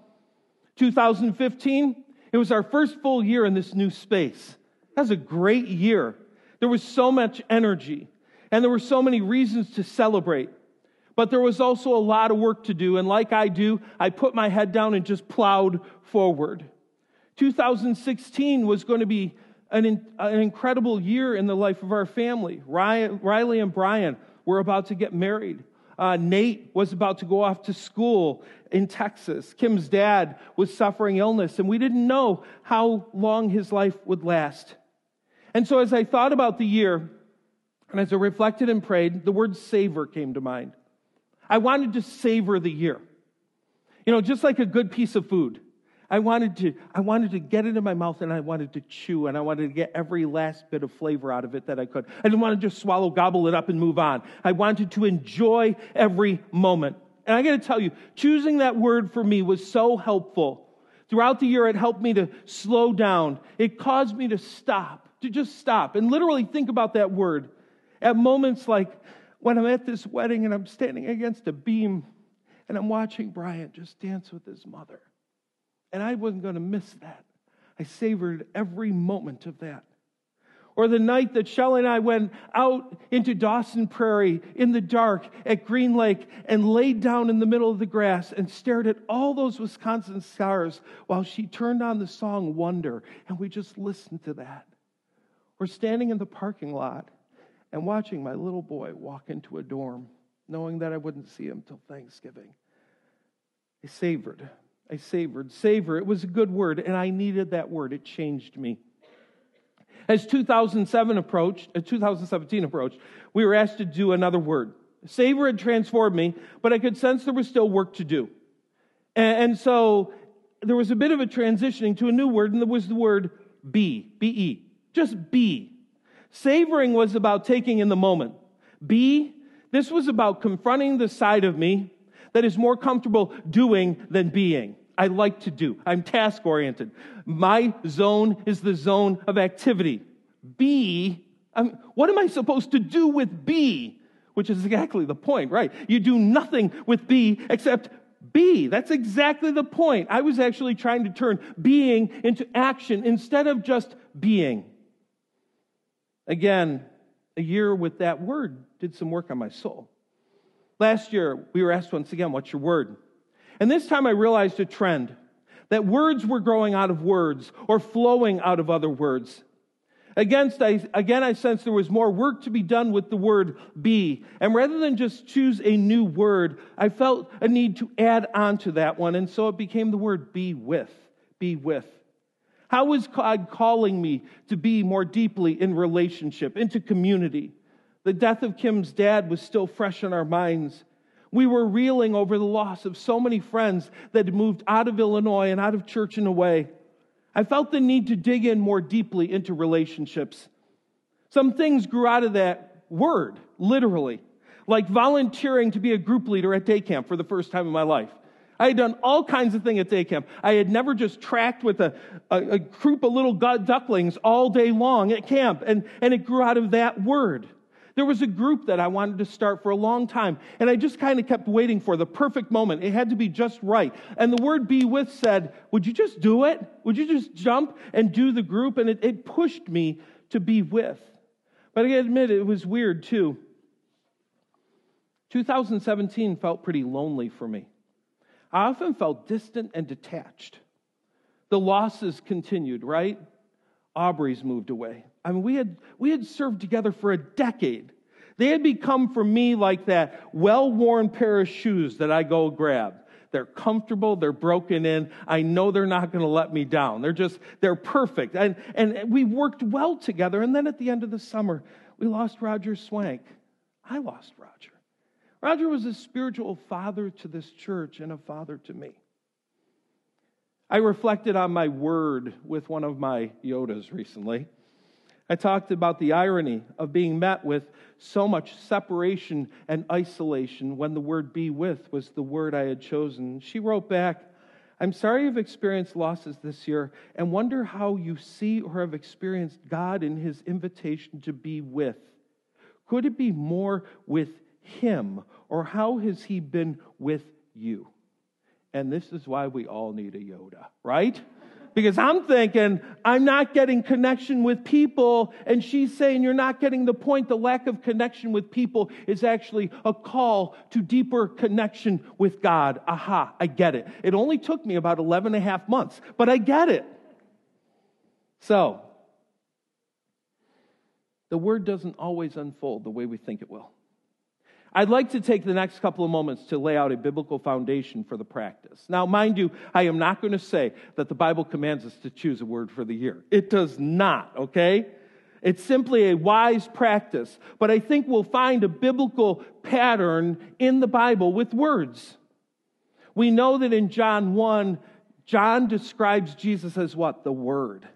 2015, it was our first full year in this new space. That was a great year. There was so much energy, and there were so many reasons to celebrate. But there was also a lot of work to do. And like I do, I put my head down and just plowed forward. 2016 was going to be an, an incredible year in the life of our family. Riley and Brian were about to get married. Uh, Nate was about to go off to school in Texas. Kim's dad was suffering illness, and we didn't know how long his life would last. And so, as I thought about the year, and as I reflected and prayed, the word savor came to mind. I wanted to savor the year. You know, just like a good piece of food. I wanted to, I wanted to get it in my mouth and I wanted to chew and I wanted to get every last bit of flavor out of it that I could. I didn't want to just swallow, gobble it up and move on. I wanted to enjoy every moment. And I got to tell you, choosing that word for me was so helpful. Throughout the year, it helped me to slow down. It caused me to stop, to just stop and literally think about that word. At moments like when I'm at this wedding and I'm standing against a beam and I'm watching Brian just dance with his mother. And I wasn't going to miss that. I savored every moment of that. Or the night that Shelley and I went out into Dawson Prairie in the dark at Green Lake and laid down in the middle of the grass and stared at all those Wisconsin stars while she turned on the song Wonder and we just listened to that. Or standing in the parking lot and watching my little boy walk into a dorm, knowing that I wouldn't see him till Thanksgiving. I savored. I savored. Savor. It was a good word, and I needed that word. It changed me. As 2007 approached, uh, 2017 approached, we were asked to do another word. Savor had transformed me, but I could sense there was still work to do. And, and so there was a bit of a transitioning to a new word, and there was the word be, B-E. Just be. Savoring was about taking in the moment. B, this was about confronting the side of me that is more comfortable doing than being. I like to do. I'm task oriented. My zone is the zone of activity. B, I'm, what am I supposed to do with B? Which is exactly the point, right? You do nothing with B except B. That's exactly the point. I was actually trying to turn being into action instead of just being. Again, a year with that word did some work on my soul. Last year, we were asked once again, What's your word? And this time I realized a trend that words were growing out of words or flowing out of other words. Against, I, again, I sensed there was more work to be done with the word be. And rather than just choose a new word, I felt a need to add on to that one. And so it became the word be with. Be with. How was God calling me to be more deeply in relationship, into community? The death of Kim's dad was still fresh in our minds. We were reeling over the loss of so many friends that had moved out of Illinois and out of church and away. I felt the need to dig in more deeply into relationships. Some things grew out of that word, literally, like volunteering to be a group leader at day camp for the first time in my life. I had done all kinds of things at day camp. I had never just tracked with a, a, a group of little ducklings all day long at camp, and, and it grew out of that word. There was a group that I wanted to start for a long time, and I just kind of kept waiting for the perfect moment. It had to be just right. And the word be with said, Would you just do it? Would you just jump and do the group? And it, it pushed me to be with. But I admit it was weird too. 2017 felt pretty lonely for me. I often felt distant and detached. The losses continued, right? Aubrey's moved away. I mean, we had, we had served together for a decade. They had become for me like that well worn pair of shoes that I go grab. They're comfortable, they're broken in. I know they're not going to let me down. They're just, they're perfect. And, and we worked well together. And then at the end of the summer, we lost Roger Swank. I lost Roger. Roger was a spiritual father to this church and a father to me. I reflected on my word with one of my Yodas recently. I talked about the irony of being met with so much separation and isolation when the word be with was the word I had chosen. She wrote back, I'm sorry you've experienced losses this year and wonder how you see or have experienced God in his invitation to be with. Could it be more with him or how has he been with you? And this is why we all need a Yoda, right? Because I'm thinking, I'm not getting connection with people. And she's saying, You're not getting the point. The lack of connection with people is actually a call to deeper connection with God. Aha, I get it. It only took me about 11 and a half months, but I get it. So, the word doesn't always unfold the way we think it will. I'd like to take the next couple of moments to lay out a biblical foundation for the practice. Now, mind you, I am not going to say that the Bible commands us to choose a word for the year. It does not, okay? It's simply a wise practice. But I think we'll find a biblical pattern in the Bible with words. We know that in John 1, John describes Jesus as what? The Word.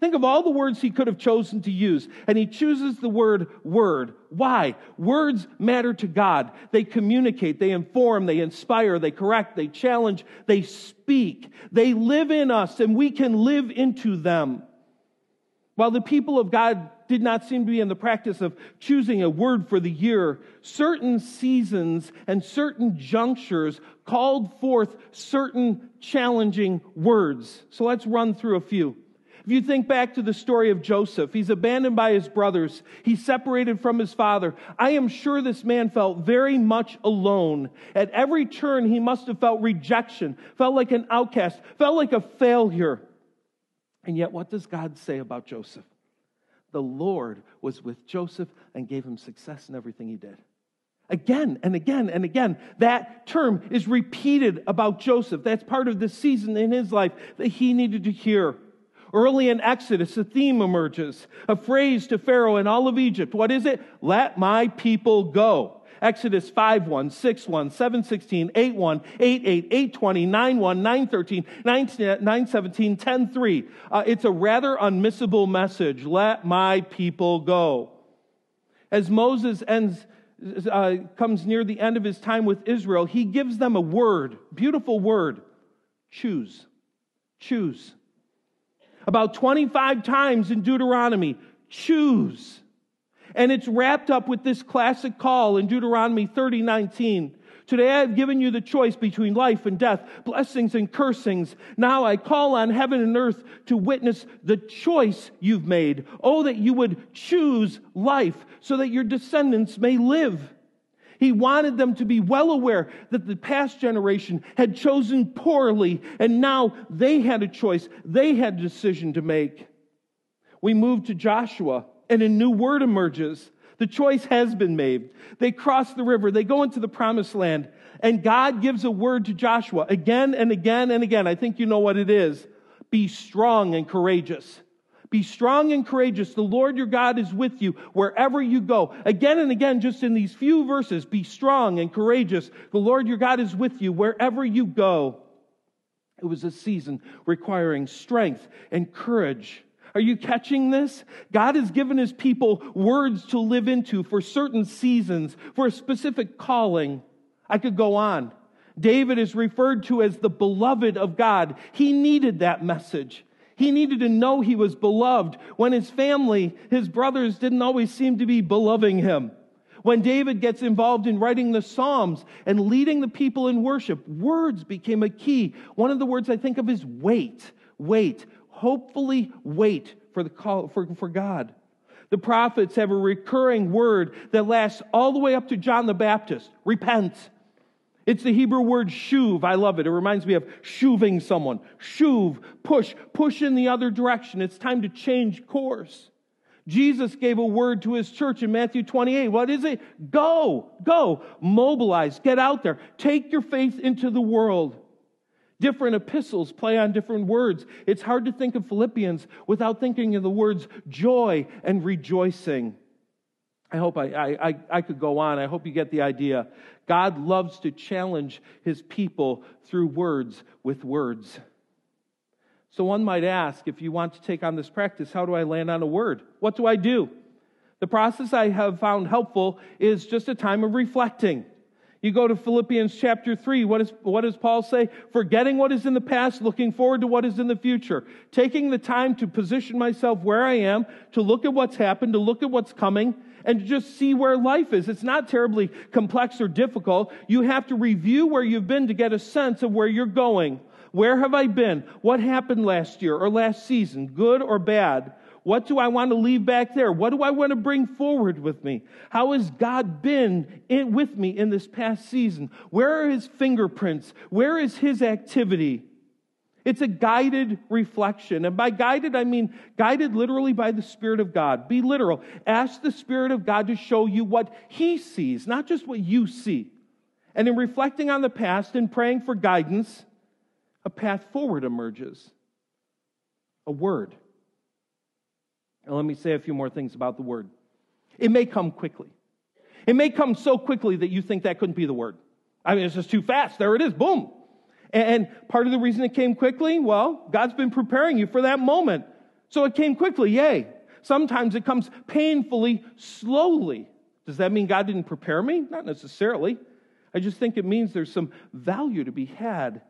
Think of all the words he could have chosen to use, and he chooses the word word. Why? Words matter to God. They communicate, they inform, they inspire, they correct, they challenge, they speak. They live in us, and we can live into them. While the people of God did not seem to be in the practice of choosing a word for the year, certain seasons and certain junctures called forth certain challenging words. So let's run through a few. If you think back to the story of Joseph, he's abandoned by his brothers. He's separated from his father. I am sure this man felt very much alone. At every turn, he must have felt rejection, felt like an outcast, felt like a failure. And yet, what does God say about Joseph? The Lord was with Joseph and gave him success in everything he did. Again and again and again, that term is repeated about Joseph. That's part of the season in his life that he needed to hear. Early in Exodus, a theme emerges, a phrase to Pharaoh and all of Egypt. What is it? Let my people go. Exodus 5 1, 6 1, 7 16, 8 1, 8 8, 8 20, 9 1, 9 13, 9, 9 17, 10 3. Uh, it's a rather unmissable message. Let my people go. As Moses ends, uh, comes near the end of his time with Israel, he gives them a word, beautiful word choose. Choose. About 25 times in Deuteronomy, choose. And it's wrapped up with this classic call in Deuteronomy 30 19. Today I have given you the choice between life and death, blessings and cursings. Now I call on heaven and earth to witness the choice you've made. Oh, that you would choose life so that your descendants may live. He wanted them to be well aware that the past generation had chosen poorly, and now they had a choice. They had a decision to make. We move to Joshua, and a new word emerges. The choice has been made. They cross the river, they go into the promised land, and God gives a word to Joshua again and again and again. I think you know what it is. Be strong and courageous. Be strong and courageous. The Lord your God is with you wherever you go. Again and again, just in these few verses, be strong and courageous. The Lord your God is with you wherever you go. It was a season requiring strength and courage. Are you catching this? God has given his people words to live into for certain seasons, for a specific calling. I could go on. David is referred to as the beloved of God. He needed that message. He needed to know he was beloved when his family, his brothers, didn't always seem to be beloving him. When David gets involved in writing the Psalms and leading the people in worship, words became a key. One of the words I think of is wait, wait, hopefully wait for the call for, for God. The prophets have a recurring word that lasts all the way up to John the Baptist repent. It's the Hebrew word shuv. I love it. It reminds me of shuving someone. Shuv, push, push in the other direction. It's time to change course. Jesus gave a word to his church in Matthew 28. What is it? Go, go, mobilize, get out there, take your faith into the world. Different epistles play on different words. It's hard to think of Philippians without thinking of the words joy and rejoicing. I hope I, I, I, could go on. I hope you get the idea. God loves to challenge his people through words with words. So one might ask if you want to take on this practice, how do I land on a word? What do I do? The process I have found helpful is just a time of reflecting. You go to Philippians chapter 3. What, is, what does Paul say? Forgetting what is in the past, looking forward to what is in the future. Taking the time to position myself where I am, to look at what's happened, to look at what's coming, and just see where life is. It's not terribly complex or difficult. You have to review where you've been to get a sense of where you're going. Where have I been? What happened last year or last season, good or bad? What do I want to leave back there? What do I want to bring forward with me? How has God been in, with me in this past season? Where are his fingerprints? Where is his activity? It's a guided reflection. And by guided, I mean guided literally by the Spirit of God. Be literal. Ask the Spirit of God to show you what He sees, not just what you see. And in reflecting on the past and praying for guidance, a path forward emerges a word. And let me say a few more things about the word. It may come quickly. It may come so quickly that you think that couldn't be the word. I mean, it's just too fast. There it is. Boom. And part of the reason it came quickly, well, God's been preparing you for that moment. So it came quickly, yay. Sometimes it comes painfully, slowly. Does that mean God didn't prepare me? Not necessarily. I just think it means there's some value to be had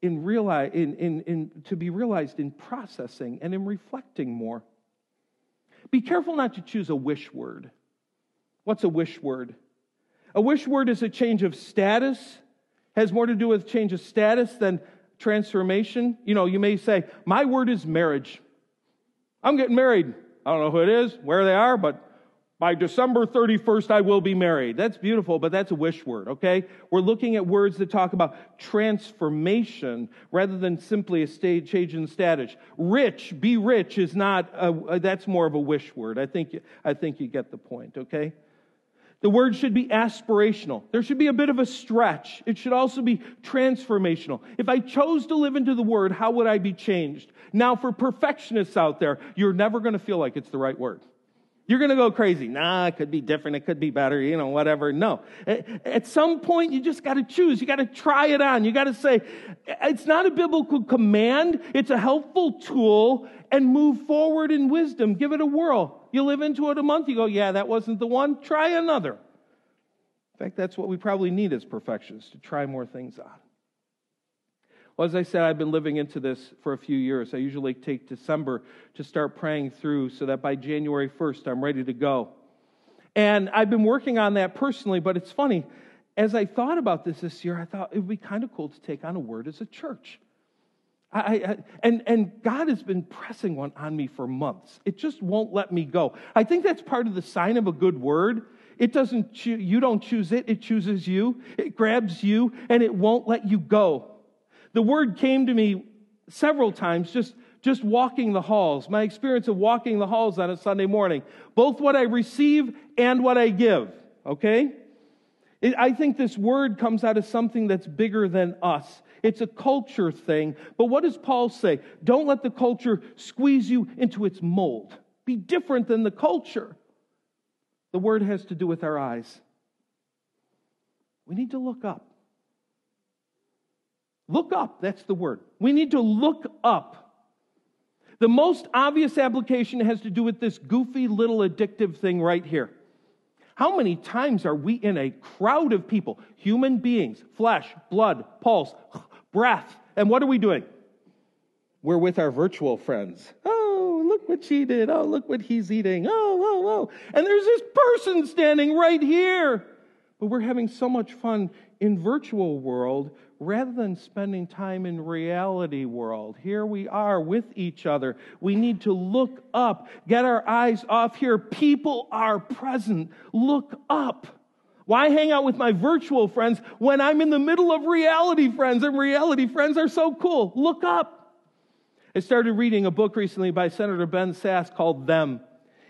in, realize, in, in, in, to be realized in processing and in reflecting more. Be careful not to choose a wish word. What's a wish word? A wish word is a change of status has more to do with change of status than transformation. You know, you may say, My word is marriage. I'm getting married. I don't know who it is, where they are, but by December 31st, I will be married. That's beautiful, but that's a wish word, okay? We're looking at words that talk about transformation rather than simply a stage change in status. Rich, be rich is not, a, that's more of a wish word. I think, I think you get the point, okay? The word should be aspirational. There should be a bit of a stretch. It should also be transformational. If I chose to live into the word, how would I be changed? Now, for perfectionists out there, you're never going to feel like it's the right word. You're going to go crazy. Nah, it could be different. It could be better, you know, whatever. No. At some point, you just got to choose. You got to try it on. You got to say, it's not a biblical command. It's a helpful tool and move forward in wisdom. Give it a whirl. You live into it a month, you go, yeah, that wasn't the one. Try another. In fact, that's what we probably need as perfectionists to try more things on. Well, as I said, I've been living into this for a few years. I usually take December to start praying through so that by January 1st, I'm ready to go. And I've been working on that personally, but it's funny. As I thought about this this year, I thought it would be kind of cool to take on a word as a church. I, I, and, and God has been pressing one on me for months. It just won't let me go. I think that's part of the sign of a good word. It doesn't, choo- you don't choose it, it chooses you. It grabs you and it won't let you go. The word came to me several times just just walking the halls, my experience of walking the halls on a Sunday morning, both what I receive and what I give, okay? I think this word comes out of something that's bigger than us. It's a culture thing. But what does Paul say? Don't let the culture squeeze you into its mold. Be different than the culture. The word has to do with our eyes. We need to look up. Look up, that's the word. We need to look up. The most obvious application has to do with this goofy little addictive thing right here. How many times are we in a crowd of people, human beings, flesh, blood, pulse, breath, and what are we doing? We're with our virtual friends. Oh, look what she did. Oh, look what he's eating. Oh, oh, oh. And there's this person standing right here. But we're having so much fun in virtual world rather than spending time in reality world. Here we are with each other. We need to look up, get our eyes off here. People are present. Look up. Why hang out with my virtual friends when I'm in the middle of reality friends and reality friends are so cool? Look up. I started reading a book recently by Senator Ben Sasse called Them.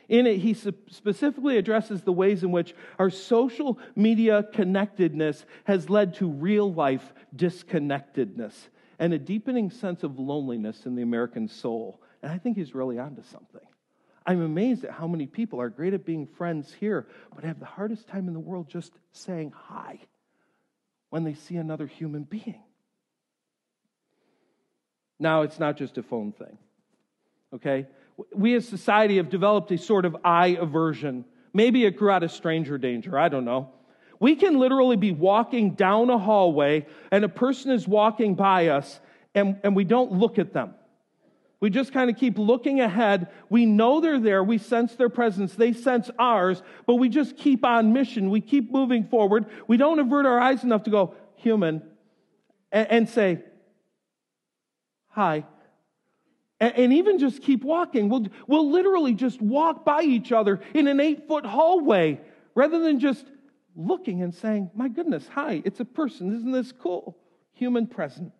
In it, he specifically addresses the ways in which our social media connectedness has led to real life disconnectedness and a deepening sense of loneliness in the American soul. And I think he's really onto something. I'm amazed at how many people are great at being friends here, but have the hardest time in the world just saying hi when they see another human being. Now, it's not just a phone thing, okay? We as society have developed a sort of eye aversion. Maybe it grew out of stranger danger. I don't know. We can literally be walking down a hallway and a person is walking by us and, and we don't look at them. We just kind of keep looking ahead. We know they're there. We sense their presence. They sense ours, but we just keep on mission. We keep moving forward. We don't avert our eyes enough to go, human, and, and say, hi and, even just keep walking. We'll, we'll literally just walk by each other in an eight foot hallway rather than just looking and saying, My goodness, hi, it's a person. Isn't this cool? Human present.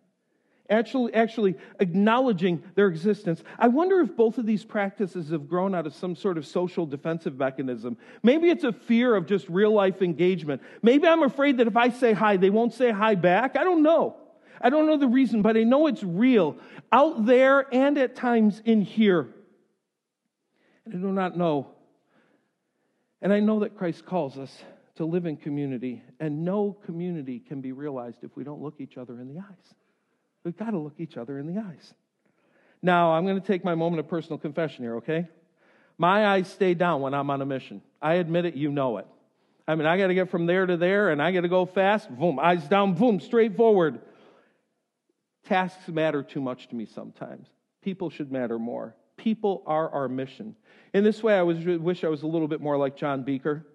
Actually, actually acknowledging their existence. I wonder if both of these practices have grown out of some sort of social defensive mechanism. Maybe it's a fear of just real life engagement. Maybe I'm afraid that if I say hi, they won't say hi back. I don't know. I don't know the reason, but I know it's real out there and at times in here. And I do not know. And I know that Christ calls us to live in community, and no community can be realized if we don't look each other in the eyes. We've got to look each other in the eyes. Now, I'm going to take my moment of personal confession here, okay? My eyes stay down when I'm on a mission. I admit it, you know it. I mean, I got to get from there to there, and I got to go fast. Boom, eyes down, boom, straight forward. Tasks matter too much to me sometimes. People should matter more. People are our mission. In this way, I was, wish I was a little bit more like John Beaker.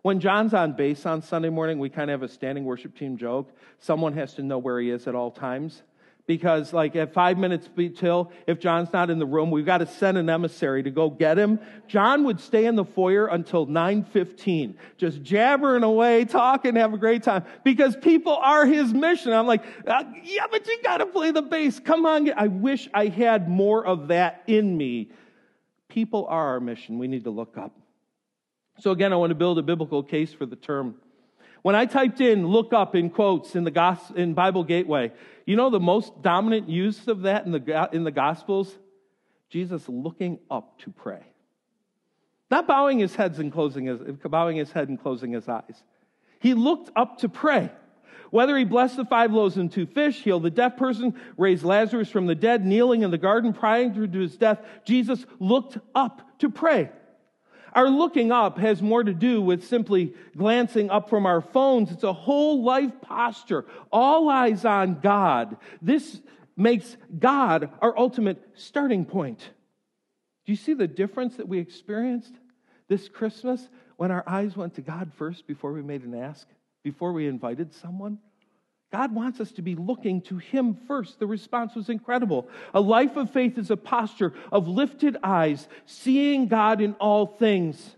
When John's on bass on Sunday morning, we kind of have a standing worship team joke. Someone has to know where he is at all times because like at five minutes till if john's not in the room we've got to send an emissary to go get him. John would stay in the foyer until 9.15 just jabbering away talking have a great time because people are his mission. I'm like uh, yeah but you got to play the bass. Come on. I wish i had more of that in me. People are our mission. We need to look up. So again i want to build a biblical case for the term. When I typed in look up in quotes in the gospel in Bible Gateway, you know the most dominant use of that in the, in the Gospels? Jesus looking up to pray. Not bowing his head and closing his, bowing his head and closing his eyes. He looked up to pray. Whether he blessed the five loaves and two fish, healed the deaf person, raised Lazarus from the dead, kneeling in the garden prior to his death, Jesus looked up to pray. Our looking up has more to do with simply glancing up from our phones. It's a whole life posture, all eyes on God. This makes God our ultimate starting point. Do you see the difference that we experienced this Christmas when our eyes went to God first before we made an ask, before we invited someone? God wants us to be looking to Him first. The response was incredible. A life of faith is a posture of lifted eyes, seeing God in all things.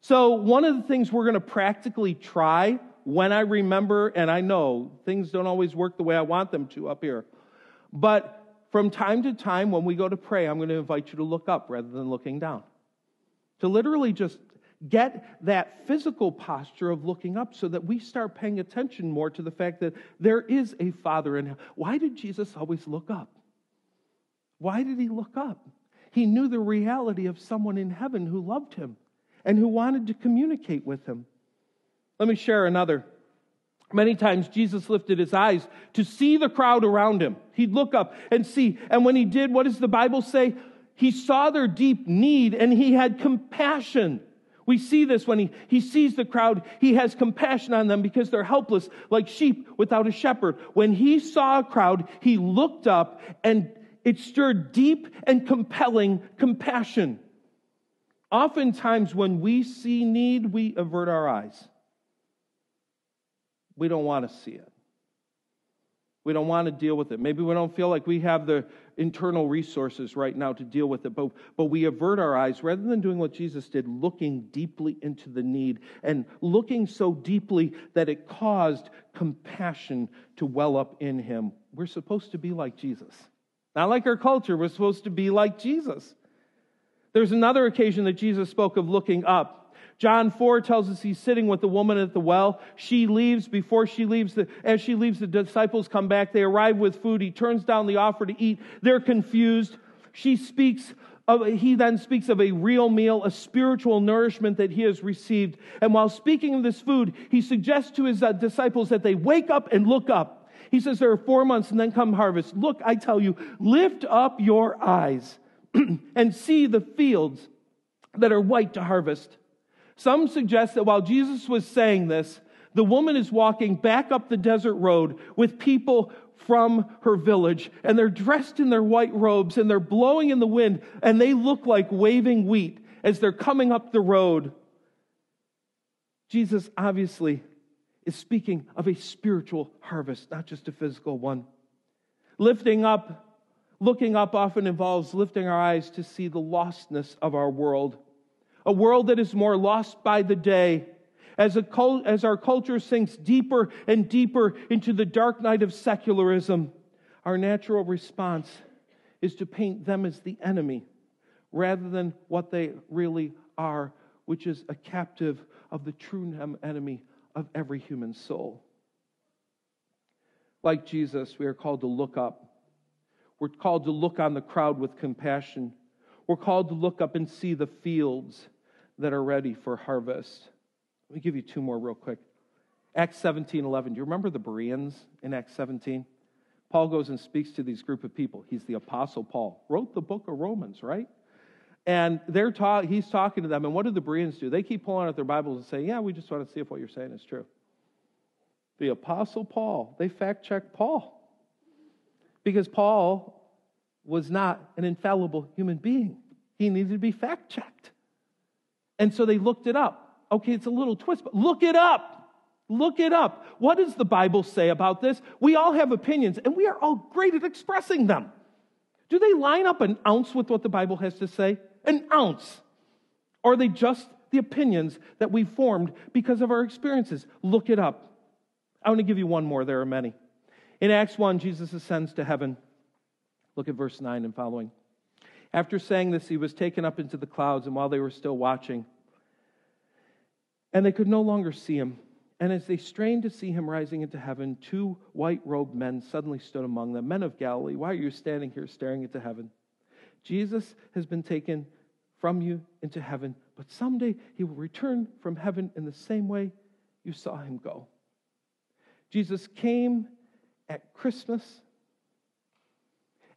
So, one of the things we're going to practically try when I remember, and I know things don't always work the way I want them to up here, but from time to time when we go to pray, I'm going to invite you to look up rather than looking down. To literally just get that physical posture of looking up so that we start paying attention more to the fact that there is a Father in heaven. Why did Jesus always look up? Why did he look up? He knew the reality of someone in heaven who loved him and who wanted to communicate with him. Let me share another. Many times Jesus lifted his eyes to see the crowd around him. He'd look up and see. And when he did, what does the Bible say? He saw their deep need and he had compassion. We see this when he, he sees the crowd. He has compassion on them because they're helpless, like sheep without a shepherd. When he saw a crowd, he looked up and it stirred deep and compelling compassion. Oftentimes, when we see need, we avert our eyes. We don't want to see it. We don't want to deal with it. Maybe we don't feel like we have the internal resources right now to deal with it, but, but we avert our eyes rather than doing what Jesus did, looking deeply into the need and looking so deeply that it caused compassion to well up in him. We're supposed to be like Jesus. Not like our culture, we're supposed to be like Jesus. There's another occasion that Jesus spoke of looking up. John 4 tells us he's sitting with the woman at the well. She leaves. Before she leaves, the, as she leaves, the disciples come back. They arrive with food. He turns down the offer to eat. They're confused. She speaks of, he then speaks of a real meal, a spiritual nourishment that he has received. And while speaking of this food, he suggests to his uh, disciples that they wake up and look up. He says there are four months and then come harvest. Look, I tell you, lift up your eyes and see the fields that are white to harvest. Some suggest that while Jesus was saying this, the woman is walking back up the desert road with people from her village, and they're dressed in their white robes and they're blowing in the wind, and they look like waving wheat as they're coming up the road. Jesus obviously is speaking of a spiritual harvest, not just a physical one. Lifting up, looking up often involves lifting our eyes to see the lostness of our world a world that is more lost by the day. As, a, as our culture sinks deeper and deeper into the dark night of secularism, our natural response is to paint them as the enemy rather than what they really are, which is a captive of the true enemy of every human soul. Like Jesus, we are called to look up. We're called to look on the crowd with compassion. We're called to look up and see the fields that are ready for harvest. Let me give you two more real quick. Acts 17 11. Do you remember the Bereans in Acts 17? Paul goes and speaks to these group of people. He's the Apostle Paul, wrote the book of Romans, right? And they're ta- he's talking to them. And what do the Bereans do? They keep pulling out their Bibles and say, Yeah, we just want to see if what you're saying is true. The Apostle Paul, they fact check Paul. Because Paul was not an infallible human being, he needed to be fact checked. And so they looked it up. Okay, it's a little twist, but look it up. Look it up. What does the Bible say about this? We all have opinions, and we are all great at expressing them. Do they line up an ounce with what the Bible has to say? An ounce. Or are they just the opinions that we formed because of our experiences? Look it up. I want to give you one more. There are many. In Acts 1, Jesus ascends to heaven. Look at verse 9 and following. After saying this, he was taken up into the clouds, and while they were still watching, and they could no longer see him. And as they strained to see him rising into heaven, two white robed men suddenly stood among them. Men of Galilee, why are you standing here staring into heaven? Jesus has been taken from you into heaven, but someday he will return from heaven in the same way you saw him go. Jesus came at Christmas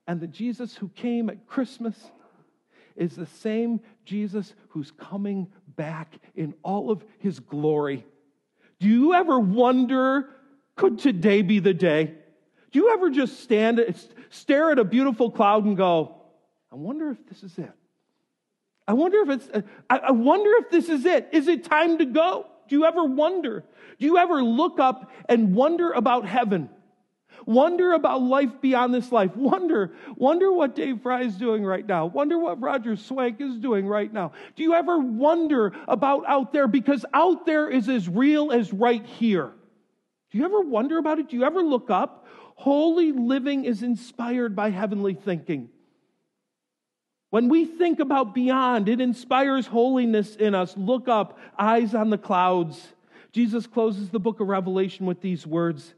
and the Jesus who came at Christmas is the same Jesus who's coming back in all of his glory. Do you ever wonder, could today be the day? Do you ever just stand, stare at a beautiful cloud and go, I wonder if this is it? I wonder if it's, I wonder if this is it. Is it time to go? Do you ever wonder? Do you ever look up and wonder about heaven? Wonder about life beyond this life. Wonder, wonder what Dave Fry is doing right now. Wonder what Roger Swank is doing right now. Do you ever wonder about out there? Because out there is as real as right here. Do you ever wonder about it? Do you ever look up? Holy living is inspired by heavenly thinking. When we think about beyond, it inspires holiness in us. Look up, eyes on the clouds. Jesus closes the book of Revelation with these words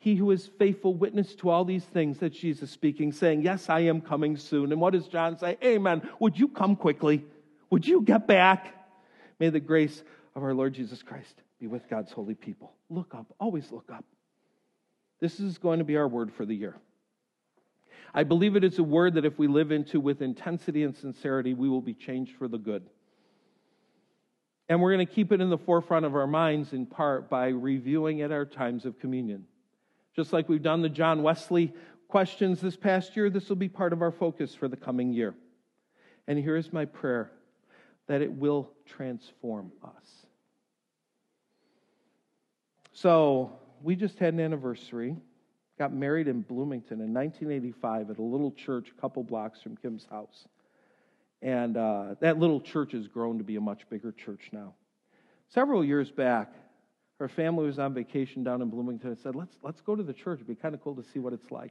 He who is faithful witness to all these things that Jesus speaking, saying, Yes, I am coming soon. And what does John say? Amen. Would you come quickly? Would you get back? May the grace of our Lord Jesus Christ be with God's holy people. Look up, always look up. This is going to be our word for the year. I believe it is a word that if we live into with intensity and sincerity, we will be changed for the good. And we're going to keep it in the forefront of our minds in part by reviewing at our times of communion. Just like we've done the John Wesley questions this past year, this will be part of our focus for the coming year. And here is my prayer that it will transform us. So, we just had an anniversary got married in Bloomington in 1985 at a little church a couple blocks from Kim's house. And uh, that little church has grown to be a much bigger church now. Several years back, her family was on vacation down in Bloomington and said, let's, let's go to the church. It'd be kind of cool to see what it's like.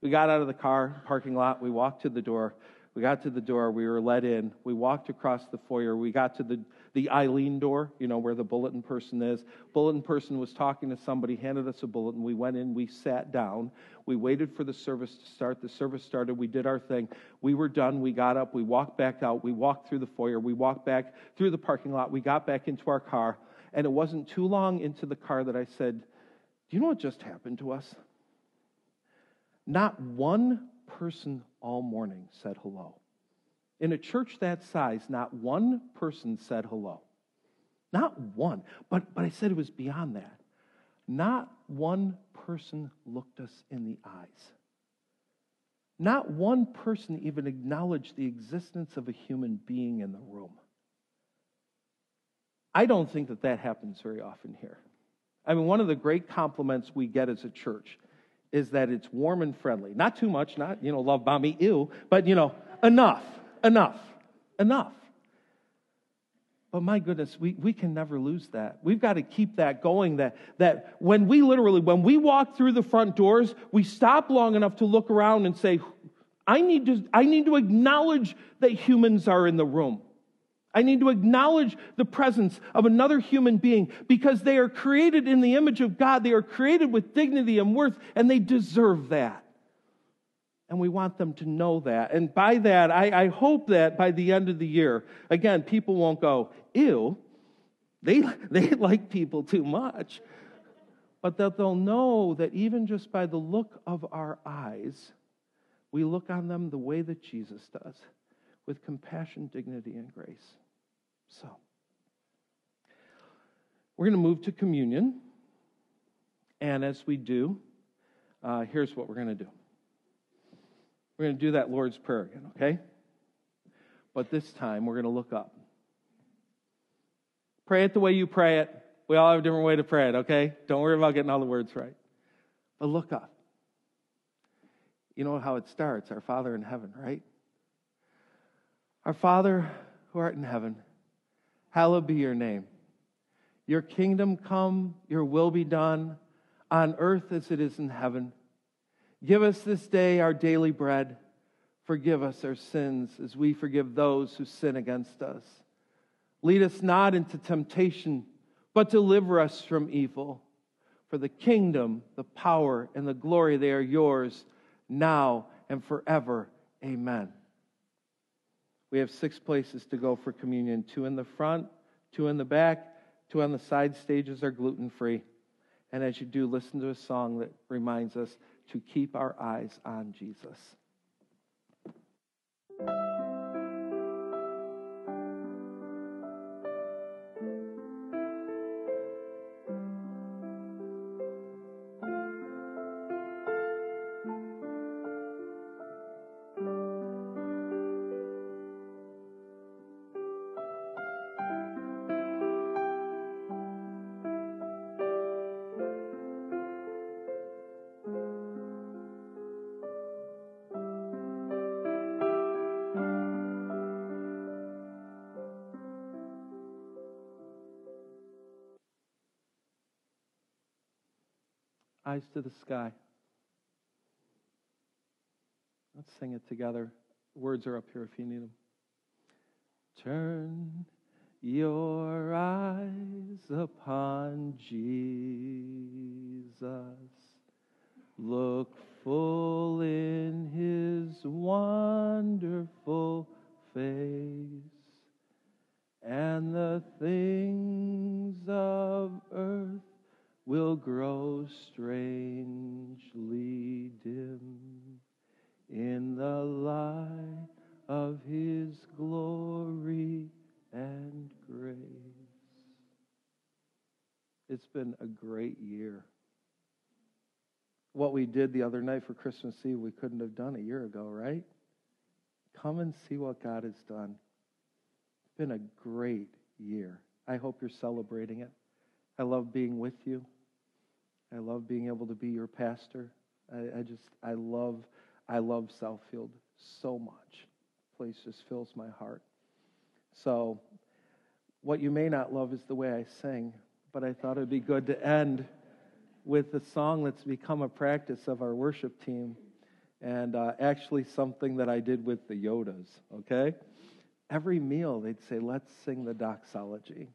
We got out of the car, parking lot, we walked to the door. We got to the door, we were let in. We walked across the foyer. We got to the, the Eileen door, you know, where the bulletin person is. Bulletin person was talking to somebody, handed us a bulletin. We went in, we sat down. We waited for the service to start. The service started. We did our thing. We were done. We got up. We walked back out. We walked through the foyer. We walked back through the parking lot. We got back into our car. And it wasn't too long into the car that I said, Do you know what just happened to us? Not one person all morning said hello. In a church that size, not one person said hello. Not one. But, but I said it was beyond that. Not one person looked us in the eyes. Not one person even acknowledged the existence of a human being in the room. I don't think that that happens very often here. I mean, one of the great compliments we get as a church is that it's warm and friendly. Not too much, not, you know, love bomby, ew, but, you know, enough, enough, enough. But my goodness, we, we can never lose that. We've got to keep that going. That, that when we literally, when we walk through the front doors, we stop long enough to look around and say, I need to, I need to acknowledge that humans are in the room. I need to acknowledge the presence of another human being because they are created in the image of God. They are created with dignity and worth, and they deserve that. And we want them to know that. And by that, I, I hope that by the end of the year, again, people won't go, ew, they, they like people too much. But that they'll know that even just by the look of our eyes, we look on them the way that Jesus does with compassion, dignity, and grace. So, we're going to move to communion. And as we do, uh, here's what we're going to do we're going to do that Lord's Prayer again, okay? But this time, we're going to look up. Pray it the way you pray it. We all have a different way to pray it, okay? Don't worry about getting all the words right. But look up. You know how it starts Our Father in heaven, right? Our Father who art in heaven, hallowed be your name. Your kingdom come, your will be done, on earth as it is in heaven. Give us this day our daily bread. Forgive us our sins as we forgive those who sin against us. Lead us not into temptation, but deliver us from evil. For the kingdom, the power, and the glory, they are yours now and forever. Amen. We have six places to go for communion two in the front, two in the back, two on the side stages are gluten free. And as you do, listen to a song that reminds us to keep our eyes on Jesus. Eyes to the sky. Let's sing it together. Words are up here if you need them. Turn your eyes upon Jesus. Look full in his wonderful face, and the things of earth will grow strangely dim in the light of his glory and grace. It's been a great year. What we did the other night for Christmas Eve, we couldn't have done a year ago, right? Come and see what God has done. It's been a great year. I hope you're celebrating it. I love being with you. I love being able to be your pastor. I, I just, I love, I love Southfield so much. Place just fills my heart. So, what you may not love is the way I sing, but I thought it'd be good to end with a song that's become a practice of our worship team, and uh, actually something that I did with the Yodas, okay? Every meal, they'd say, Let's sing the doxology.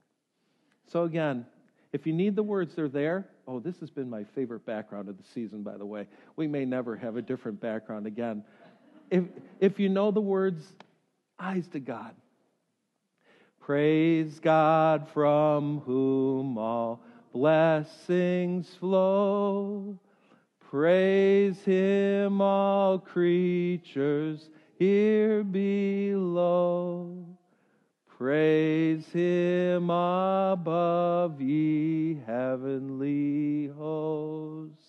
So, again, if you need the words, they're there. Oh, this has been my favorite background of the season, by the way. We may never have a different background again. If, if you know the words, eyes to God. Praise God from whom all blessings flow. Praise him, all creatures here below. Praise him above, ye heavenly hosts.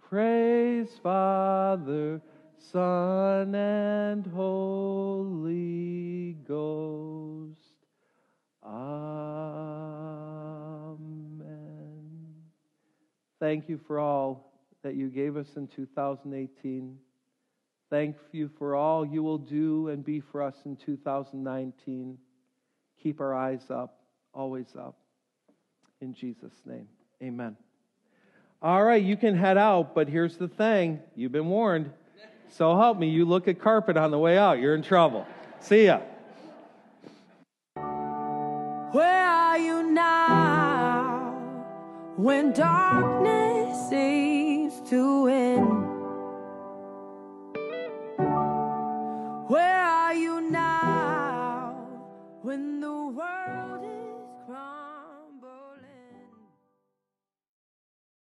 Praise Father, Son, and Holy Ghost. Amen. Thank you for all that you gave us in 2018. Thank you for all you will do and be for us in 2019. Keep our eyes up, always up. In Jesus' name, amen. All right, you can head out, but here's the thing you've been warned. So help me, you look at carpet on the way out, you're in trouble. See ya. Where are you now when darkness seems to